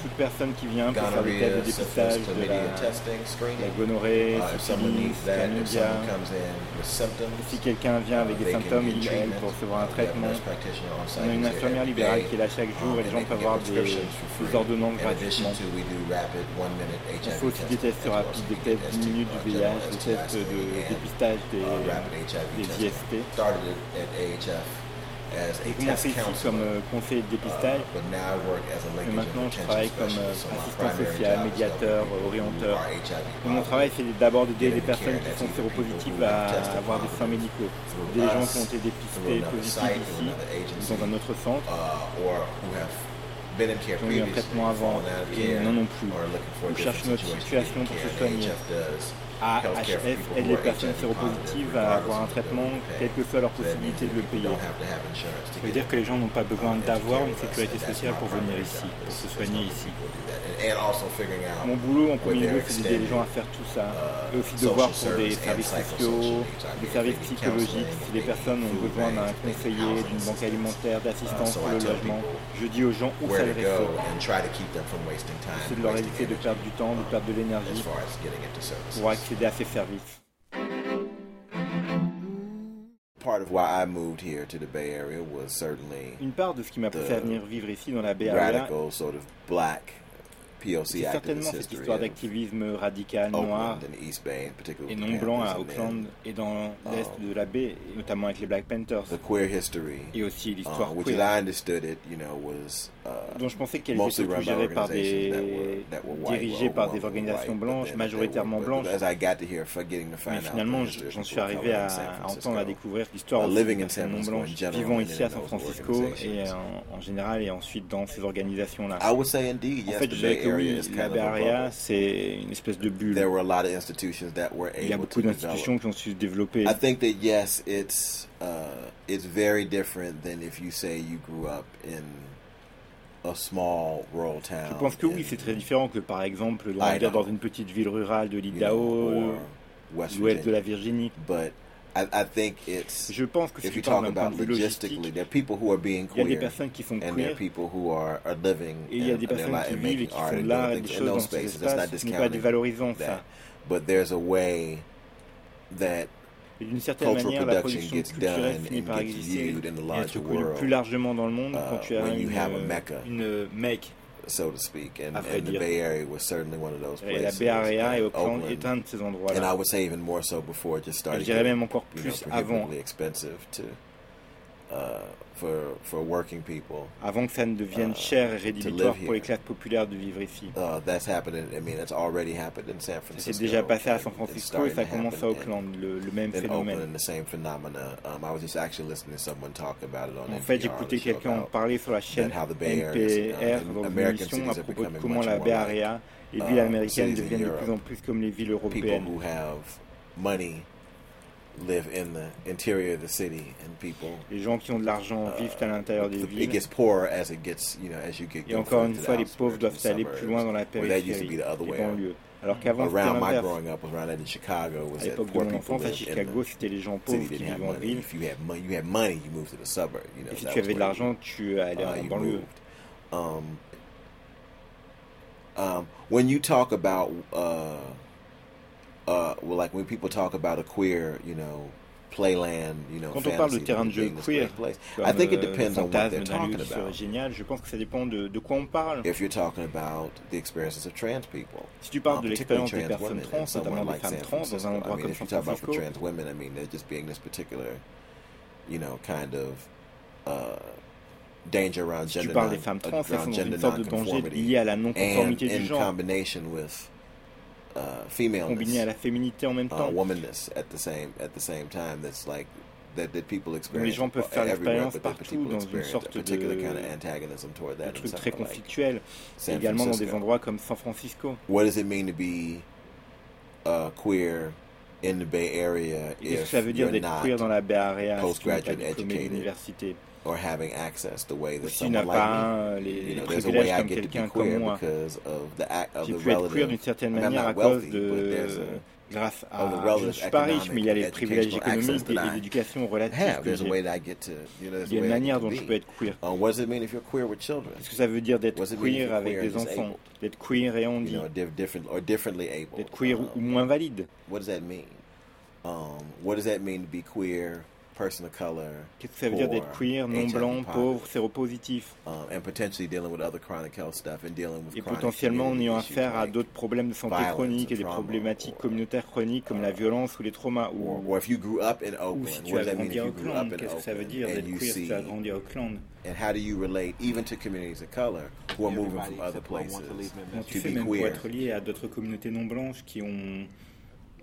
Toute personne qui vient pour faire des tests de dépistage de la, la gonorrhée, syphilis, chlamydia, si quelqu'un vient avec des symptômes, il pour recevoir un traitement. On a une infirmière libérale qui est là chaque chaque jour et les gens peuvent avoir des, ordonnances gratuitement. On fait aussi des tests rapides, des tests 10 minutes du VIH, des tests de dépistage des, des IST. J'ai commencé ici comme euh, conseiller de dépistage, mais maintenant je travaille comme euh, assistant social, médiateur, orienteur. Et mon travail c'est d'abord d'aider les personnes qui sont séropositives à avoir des soins médicaux, des gens qui ont été dépistés positifs ici, dans un autre centre, qui ont eu un traitement avant et non non plus. Nous cherchons notre situation pour se soigner. AHF aide les personnes séropositives à avoir un traitement, quelle que soit leur possibilité de le payer. Ça veut dire que les gens n'ont pas besoin d'avoir une sécurité sociale pour venir ici, pour se soigner ici. Mon boulot en premier lieu, c'est d'aider les gens à faire tout ça. Et aussi de voir pour des services sociaux, des services psychologiques, si les personnes ont besoin d'un conseiller, d'une banque alimentaire, d'assistance pour le logement. Je dis aux gens où s'adresser. C'est de leur éviter de perdre du temps, de perdre de l'énergie pour accéder à ces services. Part of why I moved here to the Bay Area was certainly Une part de ce qui m'a poussé à venir vivre ici dans la Bay Area, c'est certainement cette histoire d'activisme radical noir et non blanc à Auckland et dans l'est de la baie, notamment avec les Black Panthers. the queer history, Et aussi l'histoire uh, queer, I understood it, you know, was uh, dont je pensais qu'elle était mostly surtout run by gérée par des dirigées par des organisations blanches, majoritairement blanches. Mais finalement, j'en suis arrivé à, entendre, à découvrir l'histoire des non blanches vivant ici à San Francisco et organizations. en, en général et ensuite dans ces organisations-là. I would say indeed, En fait, je dirais que oui, la Bay Area, c'est une espèce de bulle. There were a lot of institutions that were Il y a beaucoup d'institutions qui ont su se développer. I think that yes, it's uh, it's very different than if you say you grew up in a small rural town. Je pense que oui, c'est très différent que par exemple Idaho. dans une petite ville rurale de l'Idaho, West l'ouest de la Virginie. But I, I think it's Je pense que si if tu you parles talk d'un point about de vue logistically, logistique, there are people who are being il y a des personnes qui sont and there are queer people who are, are living et il y a and, des personnes qui vivent et making qui l'art et des choses dans ces espaces. Ce n'est pas dévalorisant ça. But there's a way that Et d'une certaine cultural manière, la production culturelle done finit and par gets exister viewed in the et être connue world, plus largement dans le monde uh, quand tu as when you une, have a Mecca. une Mecque. so to speak. And, and the. Bay Area was certainly one of those Et la places. Bay Area et and Oakland. est un de ces And I would say even more so before it just Et started je dirais même encore plus avant, expensive to avant que ça ne devienne uh, cher et to rédhibitoire pour les classes populaires de vivre ici. Uh, that's happening. I mean, it's already happened in San Ça Francisco. s'est déjà passé à San it's Francisco et ça commence à Auckland, le, le même phénomène. Um, I was just actually listening to someone talk about it on En fait, j'écoutais quelqu'un en parler sur la chaîne NPR dans une émission à propos de comment la Bay Area, les villes américaines cities in deviennent de plus en plus comme les villes européennes. Who have money live in the interior of the city, and people. Les gens qui ont de l'argent uh, vivent à l'intérieur des it gets poorer as it gets, you know, as you get Et encore une to the fois, les pauvres doivent aller plus loin dans la suburbs, where that used to périphérie, be the other les way. around. banlieues. Alors qu'avant, Around my growing up, was around that in Chicago, was that poor people lived Chicago, c'était les gens pauvres qui vivaient en ville. If you had money, you had money, you moved to the suburb. You know, Et si tu avais de l'argent, you- tu allais uh, en you banlieue. Um, um, when you talk about, uh, uh, well, like when people talk about a queer, you know, playland, you know, Quand on parle de terrain de jeu queer, place, I think it euh, depends on what they're fantasme d'un lieu talking about. génial, je pense que ça dépend de, de quoi on parle. If you're talking about the experiences of trans people, Si tu parles uh, de l'expérience des trans personnes trans, and somewhere notamment des like femmes San trans, dans un I mean, comme if you talk about for trans women, I mean, they're just being this particular, you know, kind of uh, danger around si tu gender, parles des femmes trans, elles sont dans une sorte de danger lié à la non-conformité in du genre, combination with uh, combiné à la féminité en même uh, temps. womanness at the same at the same time. That's like that, that people experience les gens peuvent faire l'expérience partout dans une sorte de, kind of antagonism toward de that. in trucs très somewhere like San également dans des endroits comme San Francisco. What does it mean to be uh, queer in the Bay Area Qu'est-ce que ça veut dire d'être queer dans la Bay Area si tu n'es pas postgraduate diplômé educated? d'université? Or having access the way that someone like me? les, You know, there's a way I get to quelqu'un be queer because of the act of the relative. d'une certaine I mean, manière à cause de grâce à je ne suis pas riche mais il y a les privilèges économiques et, l'éducation relative que There's a way j'ai. that I get to, you know, there's Il y a une manière dont je peux être queer. Uh, what does it mean if you're queer with children? Qu'est-ce que ça veut dire d'être queer avec des enfants? D'être queer et differently able. D'être queer Um, ou moins valide What does that mean? Um, what does that mean to be queer person of color, Qu'est-ce que ça veut dire d'être queer, non HIV blanc, positive, pauvre, séropositif? Um, and potentially dealing with other chronic health stuff and dealing with Et chronic potentiellement en ayant issues affaire à d'autres problèmes de santé violence chroniques et or des trauma problématiques or, communautaires chroniques comme la violence ou les traumas. Ou, or if you grew up in ou Oakland, si tu what as does that mean grandi if à you grew up Auckland, in qu'est-ce que ça veut dire and d'être queer si tu as grandi à Auckland and how do you relate even to communities of color who are moving from other places tu be même pour être lié à d'autres communautés non blanches qui ont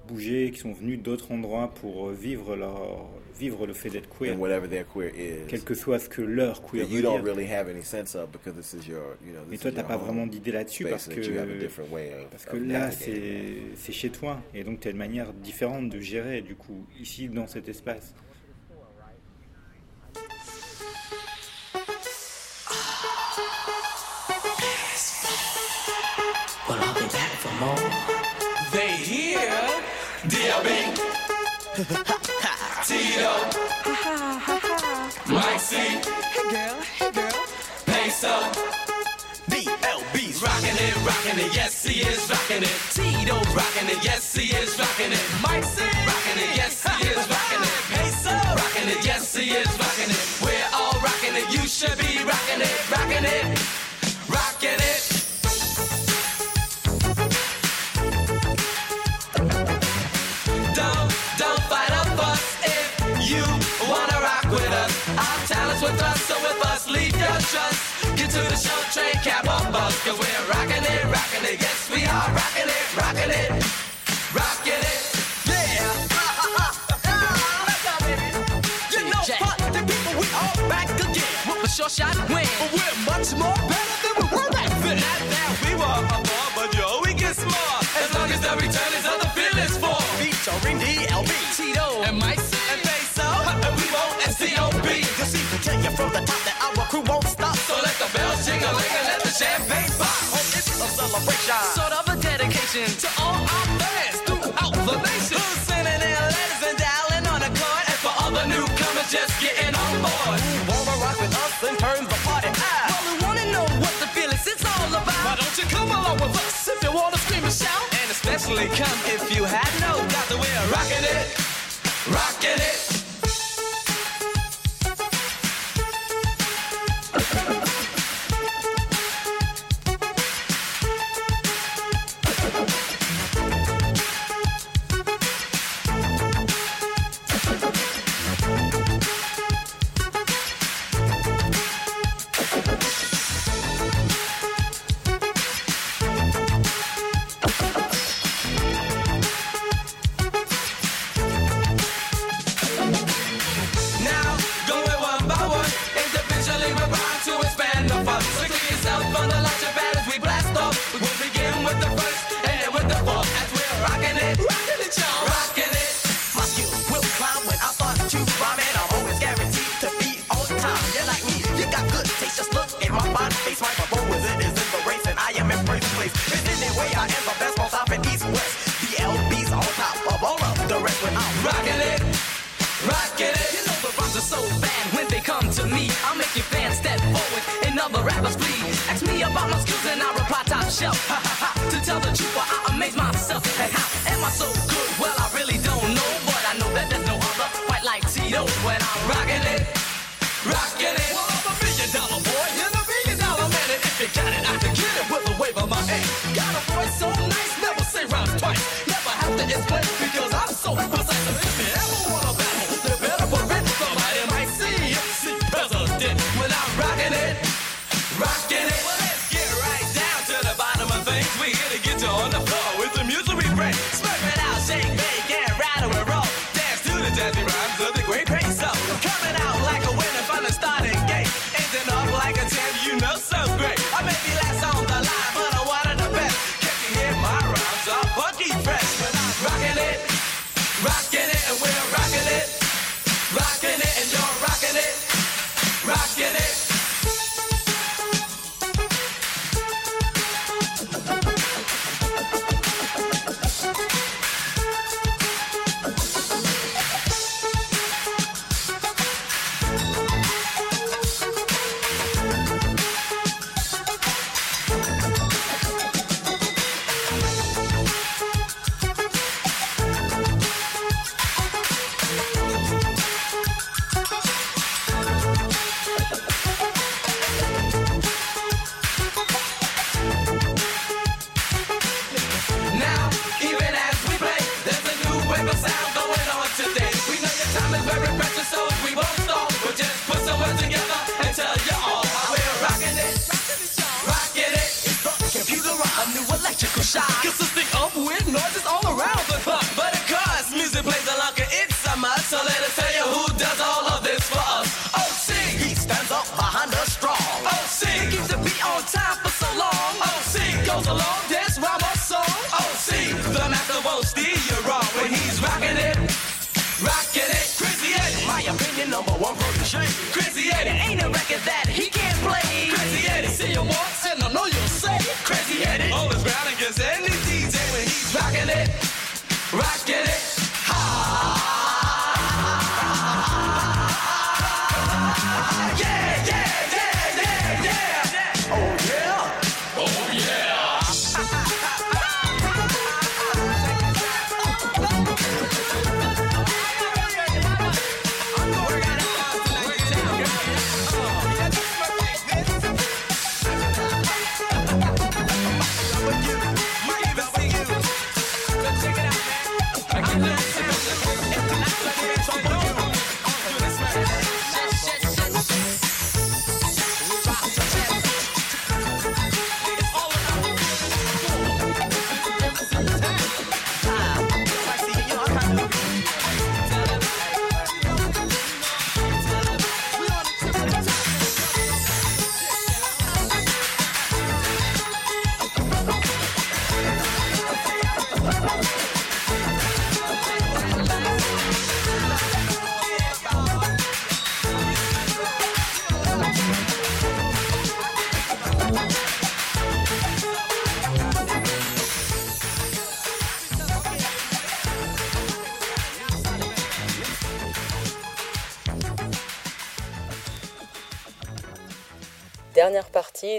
bougé, qui sont venus d'autres endroits pour vivre, leur, vivre le fait d'être queer, and whatever their queer is. quel que soit ce que leur queer veut you don't dire. really have any sense of because this is your, you know, Mais toi, t'as pas vraiment d'idée là-dessus parce que, of, parce que là, c'est c'est chez toi. Et donc, tu as une manière différente de gérer, du coup, ici, dans cet espace. Well, I'll be back for more. They here? DLB. Tito. Mike C. Hey girl, hey girl. Peso. DLB's rocking it, rocking it. Yes, he is rocking it. Tito's rocking it. Yes, he is rocking it. Mike C. Rocking it. Yes, he is rocking it. Peso. Rocking it. Yes, he is rocking it. We're all rocking it. You should be rocking it, rocking it, cause we're rocking it, rocking it. Yes, we are rocking it, rocking it. About my skills and I reply top shelf. To tell the truth, well, I amaze myself. And how am I so good? Well, I really don't know, but I know that there's no other quite like Tito when I'm rocking it, rocking it. Well, I'm a million dollar boy and a million dollar man, and if you got it, I can get it with a wave of my hand. Got a voice so nice,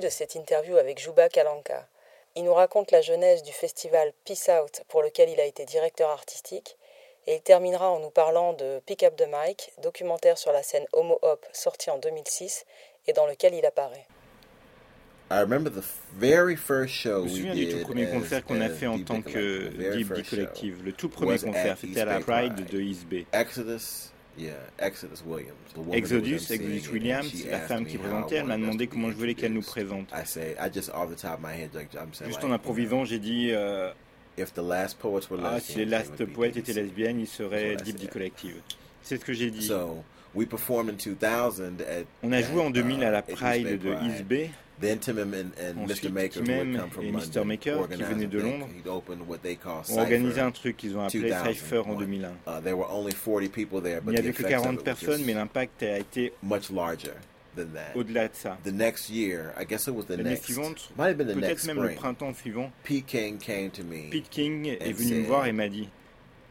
De cette interview avec Juba Kalanka. Il nous raconte la genèse du festival Peace Out pour lequel il a été directeur artistique et il terminera en nous parlant de Pick Up the Mic, documentaire sur la scène Homo Hop sorti en 2006 et dans lequel il apparaît. I remember the very first show Je me souviens du tout premier concert qu'on a fait en tant que Deep Collective. Le tout premier concert, c'était à la Pride de East Bay. Exodus, yeah, Exodus Williams. Exodus, Williams, la femme me qui présentait, I elle m'a demandé comment je voulais qu'elle nous présente. I say, I just off the top of my head, like I'm saying, Juste en improvisant, j'ai dit euh, if the last poets were Ah, si les Last DDC. étaient lesbiennes, ils seraient Deep. Collective. C'est ce que j'ai dit. So we performed in 2000 at. On a joué en at, 2000 à la uh, Pride de. East Bay. Then Timim and, and Ensuite, Mr. Maker, et Mr. Maker, qui venaient de. Londres, ont organisé un truc qu'ils ont appelé 2000. Cypher en 2001. Uh, there were only 40 people there, Il n'y avait que effects of 40 it were personnes, mais l'impact a été au-delà de ça. The next year, I guess it was the L'année next, suivante, peut-être même le printemps suivant, Pete King came to me. Pete King est venu me voir et m'a dit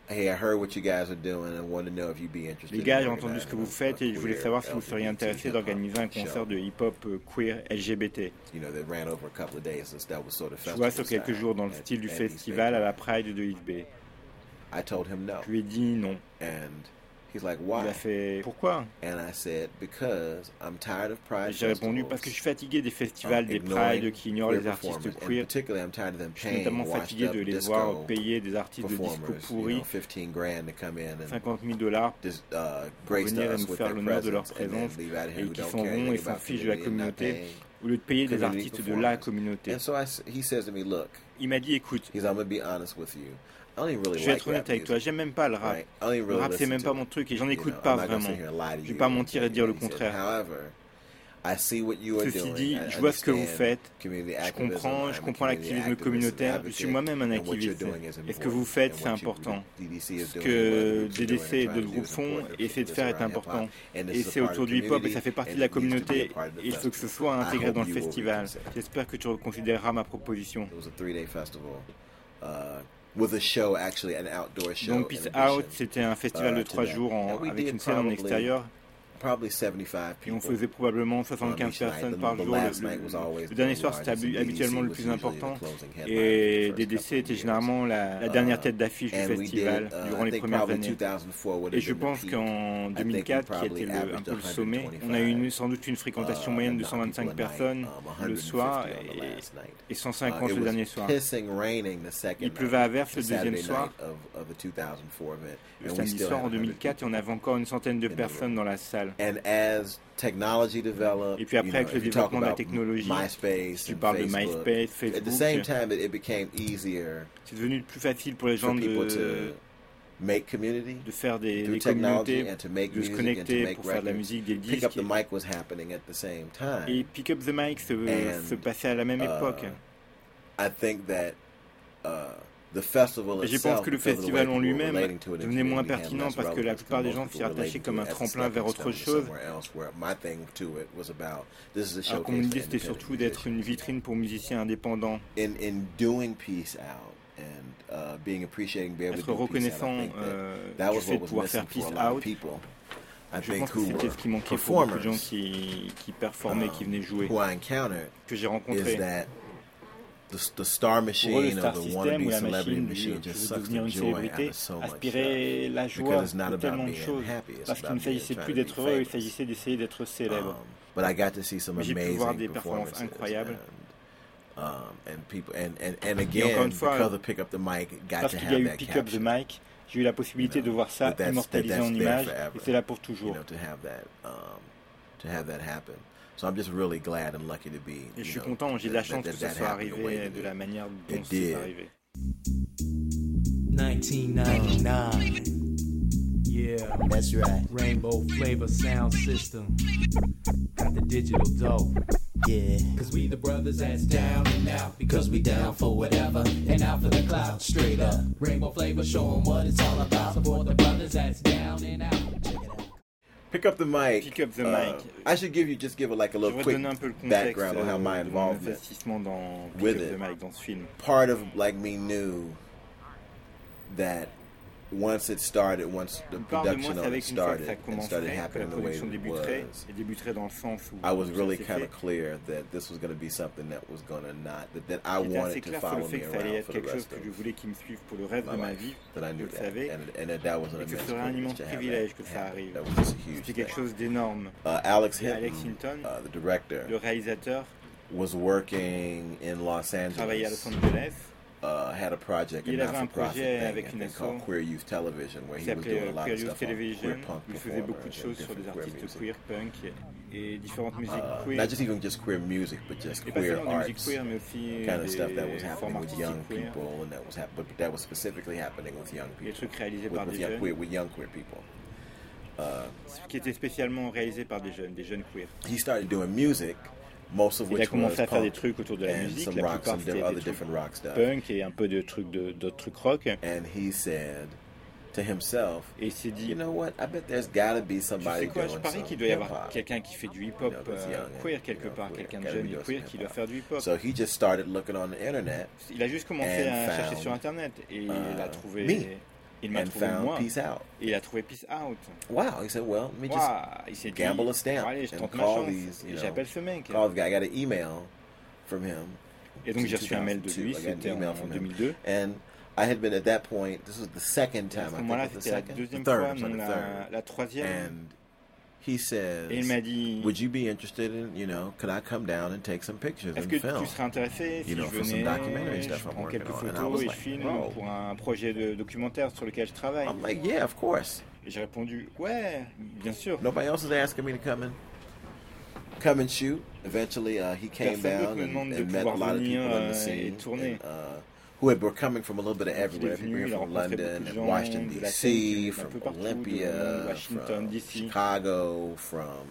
Hey, I heard what you guys are doing and wanted to know if you'd be interested. Les gars, j'ai entendu ce que vous faites et je voulais savoir si vous seriez intéressé d'organiser un concert de hip-hop euh, queer LGBT. You know, that ran over a couple of days since that was sort of Je vois sur quelques jours dans le style du festival à la Pride. De East Bay. I told him no. Je lui ai dit non. And he's like, Il a fait pourquoi? And I said, because I'm tired of Pride J'ai répondu parce que je suis fatigué des festivals, des prides qui ignorent les artistes queer. Je suis notamment fatigué de les voir payer des artistes de disco pourris know, 15 grand to come in and 50 000 dollars uh, pour venir et us nous with faire l'honneur de leur présence et qui s'en vont et s'en fichent de la communauté au lieu de payer des artistes de la communauté. And so I s he says to me, look, Il m'a dit écoute, je vais être honnête avec toi, j'aime même pas le rap. Le rap c'est même pas mon truc et j'en écoute pas vraiment. Je vais pas mentir et dire le contraire. Ceci dit, je vois ce que vous faites. Je comprends, je comprends l'activisme communautaire. Je suis moi-même un activiste. Et ce que vous faites, c'est important. Ce que DDC et d'autres to groupes font et essaient de faire is est important. Et c'est autour du hip-hop et ça fait partie de la communauté. Et il faut que ce soit intégré dans le festival. J'espère que tu reconsidéreras ma proposition. Was a show, actually, an outdoor show. Donc Peace Out, c'était un festival uh, de trois jours en- avec une scène en extérieur. Probably 75 Et on people. faisait probablement on 75 each night. personnes The- par jour. last Le, dernier the soir, c'était habituellement le plus important. Et for the first DDC couple était généralement la, la dernière tête d'affiche du festival uh, durant I les think premières années. 2004 would Et je pense qu'en I think we 2004, qui était le- un peu le sommet, 125, on a eu une- sans doute une fréquentation uh, moyenne de and not people 125 a night, personnes um, le 150 soir et, et Uh, 150 it le dernier soir. Il pleuvait à verse le deuxième soir. night of- of the 2004 event. Le samedi soir en 100 2004 et on avait encore une centaine de personnes dans la salle. And as technology developed, Et puis après, avec le développement de la technologie, MySpace tu parles Facebook, de MySpace, Facebook. At the same time, it, became easier c'est devenu plus facile pour les gens de, to make community, de faire des, des and to make de se connecter pour faire de la musique, des disques. Pick up the mic was happening at the same time. Et Pick Up the Mic se, passait à la même uh, époque. I think that... Uh, je pense que le festival en lui-même devenait moins pertinent parce que la plupart des gens s'y attachaient comme un tremplin vers autre chose. Alors qu'on me dit c'était surtout d'être une vitrine pour musiciens indépendants. Être reconnaissant euh, du fait de pouvoir faire Peace Out, je pense que c'était ce qui manquait pour beaucoup de gens qui, qui performaient, qui venaient jouer, que j'ai rencontré the, the star machine Pour le star or the la machine du, devenir une célébrité so aspirait la joie de tellement de choses parce qu'il ne s'agissait plus d'être heureux, il s'agissait d'essayer d'être célèbre. Mais j'ai pu voir des performances incroyables. Et encore une fois, parce qu'il y a eu Pick Up the Mic, j'ai eu la possibilité de voir ça immortalisé en images, et c'est là pour toujours. So I'm just really glad and lucky to be. Et je suis know, content, j'ai la chance that, that, que ça soit arrivé euh, de la manière dont c'est arrivé. 1999. Yeah, that's right. Rainbow flavor sound system. Got the digital dough. Yeah. Cause we the brothers that's down and out. Because we down for whatever and out for the cloud. Straight up. Rainbow flavor, show 'em what it's all about. Support the brothers that's down and out. Pick up the mic. Pick up the uh, mic. I should give you just give it like a little quick background on how euh, my involvement dans with it. Mic, dans ce film. Part of like me knew that once it started, once the production of it started and started happening the way it was, I was really kind of clear that this was going to be something that was going to not that, that I wanted to follow me around for the rest of my life. That I knew that, and, and that that was an immense privilege to have that. That was a huge thing. Uh, Alex Hinton, uh, the director, was working in Los Angeles uh, had a project, a not-for-profit thing, called Queer Youth Television, where he was doing a lot of stuff Television. on queer punk performers. Uh, et, différentes musiques uh, queer. Not just even just queer music, but just et queer arts, queer, kind of euh, stuff that was happening with young queer. people, and that was happening, but that was specifically happening with young people, with, with, young. Queer, with young queer people. Uh, qui était spécialement réalisé par des jeunes, des jeunes queer. He started doing music. Il a commencé à faire des trucs autour de la musique, la plupart des punk et un peu de trucs d'autres trucs rock. Et il s'est dit, you know what, I bet there's gotta be somebody tu sais quoi, je parie qu'il doit y avoir quelqu'un qui fait du hip hop euh, queer quelque part, quelqu'un de jeune queer qui doit faire du hip hop. So he just started looking on the internet. Il a juste commencé à chercher sur internet et il a trouvé Il and found moi. peace out. Il a trouvé peace out. Wow. He said, well, let me just wow. Il gamble a stamp allez, and call these, you know, J'appelle ce mec. Call the guy. I got an email from him. Et donc j'ai reçu un mail de lui, c'était en, And I had been at that point, this was the second time I think, the second, the third, fois, the third. La, la troisième. And he says, Et il m'a dit, Would you be interested in, you know, could I come down and take some pictures and film? tu serais intéressé si you know, je for some documentary stuff I'm working on. And I was like, un projet de documentaire sur lequel je travaille. I'm like, yeah, of course. Et j'ai répondu, ouais, bien sûr. Nobody else is asking me to come and come and shoot. Eventually, uh, he came Personne down and, and met a lot of people in the euh, scene who had, were coming from a little bit of everywhere. People from London and Washington D.C., from Olympia, from Chicago, from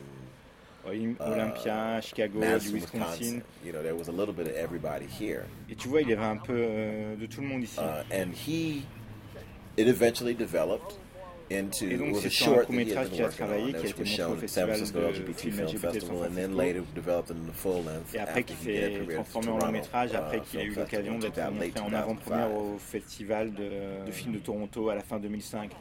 Olympia, uh, Chicago, Madison, Wisconsin. Wisconsin. You know, there was a little bit of everybody here. Et tu vois, il y avait un peu euh, de tout le monde ici. Uh, and he, it eventually developed Et donc, c'est un court-métrage qui a travaillé, qui a été montré au festival de film LGBT de Et après, qui s'est en long-métrage, après qu'il ait eu l'occasion d'être en avant-première au festival de, films de Toronto à la fin 2005.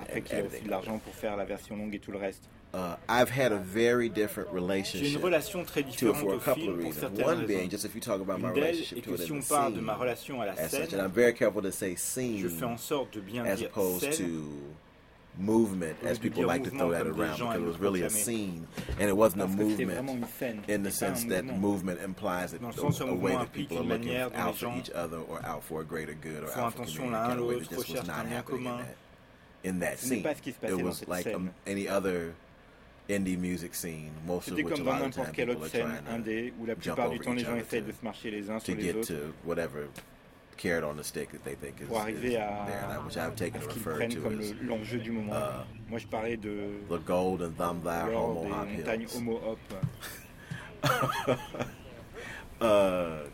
Après qu'il a aussi de l'argent pour faire la version longue et tout le reste. Uh, I've had a very different relationship to it for a couple of reasons. One being, just if you talk about my relationship to it si scene, scène, such, and I'm very careful to say scene as opposed scène, to movement, as people like to throw that around, because it was really a scene, and it wasn't a movement in the sense that movement implies that a, a way that people are looking out for each other or out for a greater good or out for community in a way that just was not happening in that, in that scene. It was like um, any other indie music scene, most of which a lot of time people are trying to indé où la jump plupart du over temps les each gens other essayent to- de se marcher les uns sur les autres to whatever carrot on the stick that they think is, pour arriver is à, there, and which I've taken à ce to qu'ils prennent to comme as le- l'enjeu du moment. uh, Moi je parlais de the golden thumb l'or homo des hop montagnes hills. Homo Hop. uh,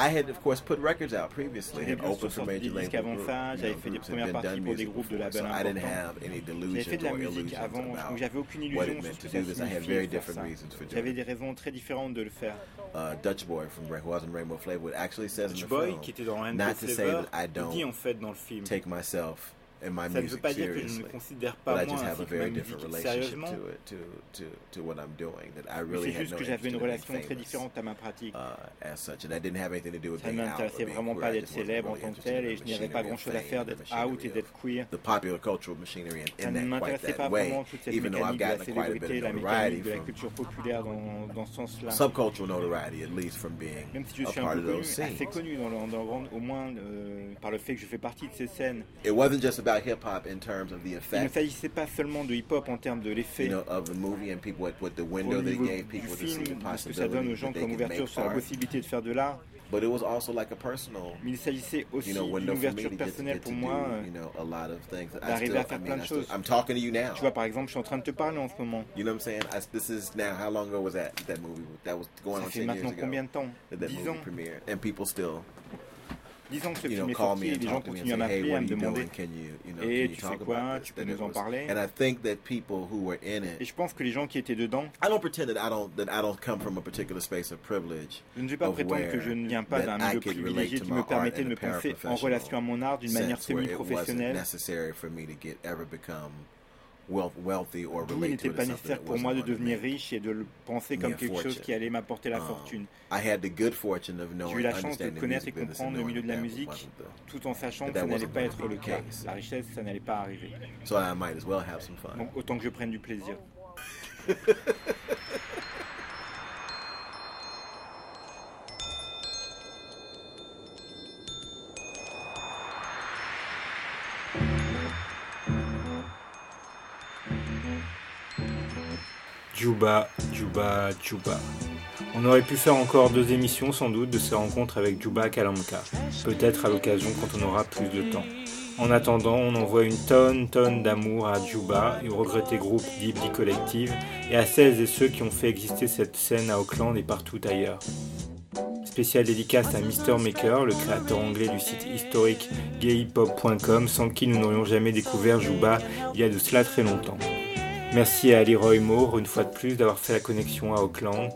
I had, of course, put records out previously J'avais and bien opened sûr for major avant group. ça, j'avais know, fait des groups had premières been parties done pour des groupes de before, labels so I didn't importants. have any J'avais fait delusions de la or musique illusions avant, donc about j'avais aucune what illusion it sur meant ce to que ça do this. I had signifiait very de faire different ça. reasons for doing J'avais it. des raisons très différentes de le faire. Uh, Dutch Boy from Ra- who was in Rainbow Flavor actually says in the Boy, film qui était dans Rainbow not to say Flavor, that I il don't dit en fait dans le film. take myself and my Ça ne veut music pas dire que je ne considère but pas I moi just have ainsi a que ma very different musique relationship sérieusement. to it, to, to, to what I'm doing. That I really c'est had juste no que j'avais une in relation très différente à ma pratique. uh, as such, and that didn't have anything to do with Ça ne being out or m'intéressait being vraiment queer. pas d'être célèbre en tant que tel in et the je n'avais pas machinery grand of chose à faire d'être out et d'être queer. The popular cultural machinery and Ça in ne m'intéressait pas vraiment toute cette even though I've mécanique de la célébrité, la mécanique de la from culture populaire dans, dans ce sens-là. subcultural notoriety, at least from being Même si je suis un part peu of connu, those assez scenes. connu dans le underground, au moins euh, par le fait que je fais partie de ces scènes. It wasn't just about hip hop in terms of the Il ne s'agissait pas seulement de hip-hop en termes de l'effet. you know, of the movie and people what, what the window they gave people to see the ce que ça donne possibility aux gens that they comme could ouverture make sur la art. possibilité de faire de l'art. But it was also like a personal, Mais il s'agissait aussi you know, d'une window for me ouverture personnelle pour moi. you know, a lot of things. I d'arriver à faire I plein mean, de choses. I'm talking to you now. Tu vois, par exemple, je suis en train de te parler en ce moment. You know what I'm saying? I, this is now. How long ago was that? That movie that was going Ça on fait 10 maintenant years ago. combien de temps? That that 10 movie ans? and people still, 10 ans que ce film est sorti et and les gens continuent à say, "Hey, m'appeler, à me demander Et tu fais quoi Tu this?" peux nous en parler And I think that people who were in Et it, je pense que les gens qui étaient dedans, I don't pretend that I don't that I don't come from a particular space of privilege. je ne vais pas prétendre que je ne viens pas d'un milieu privilégié qui me permettait de me penser en relation à mon art d'une manière semi-professionnelle. D'où il n'était pas nécessaire pour moi de devenir riche et de le penser me comme quelque chose qui allait m'apporter la Um, fortune. I had the good fortune of J'ai knowing, eu la chance de connaître et comprendre le knowing milieu de la musique tout en sachant que ça n'allait pas être le cas. La richesse, ça n'allait pas arriver. So I might as well have some fun. Donc autant que je prenne du plaisir. Juba, Juba, Juba. On aurait pu faire encore deux émissions sans doute de ces rencontres avec Juba Kalamka, peut-être à l'occasion quand on aura plus de temps. En attendant, on envoie une tonne, tonne d'amour à Juba et au regretté groupe Deep D Collective et à celles et ceux qui ont fait exister cette scène à Auckland et partout ailleurs. Spéciale dédicace à Mr. Maker, le créateur anglais du site historique gayhiphop.com, sans qui nous n'aurions jamais découvert Juba il y a de cela très longtemps. Merci à Leroy Moore une fois de plus d'avoir fait la connexion à Auckland.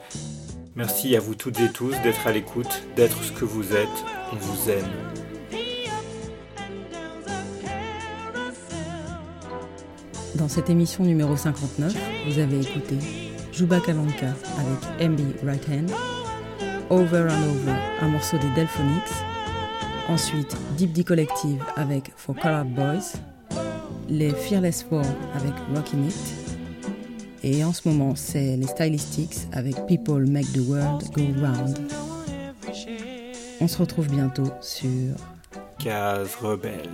Merci à vous toutes et tous d'être à l'écoute, d'être ce que vous êtes. On vous aime. Dans cette émission numéro 59, vous avez écouté Juba Kalanka avec MB Right Hand, Over and Over, un morceau des Delphonics, ensuite Deep D Collective avec For Colored Boys, les Fearless Four avec Rocky Meat, et en ce moment c'est les Stylistics avec People Make the World Go Round. On se retrouve bientôt sur Case rebelle.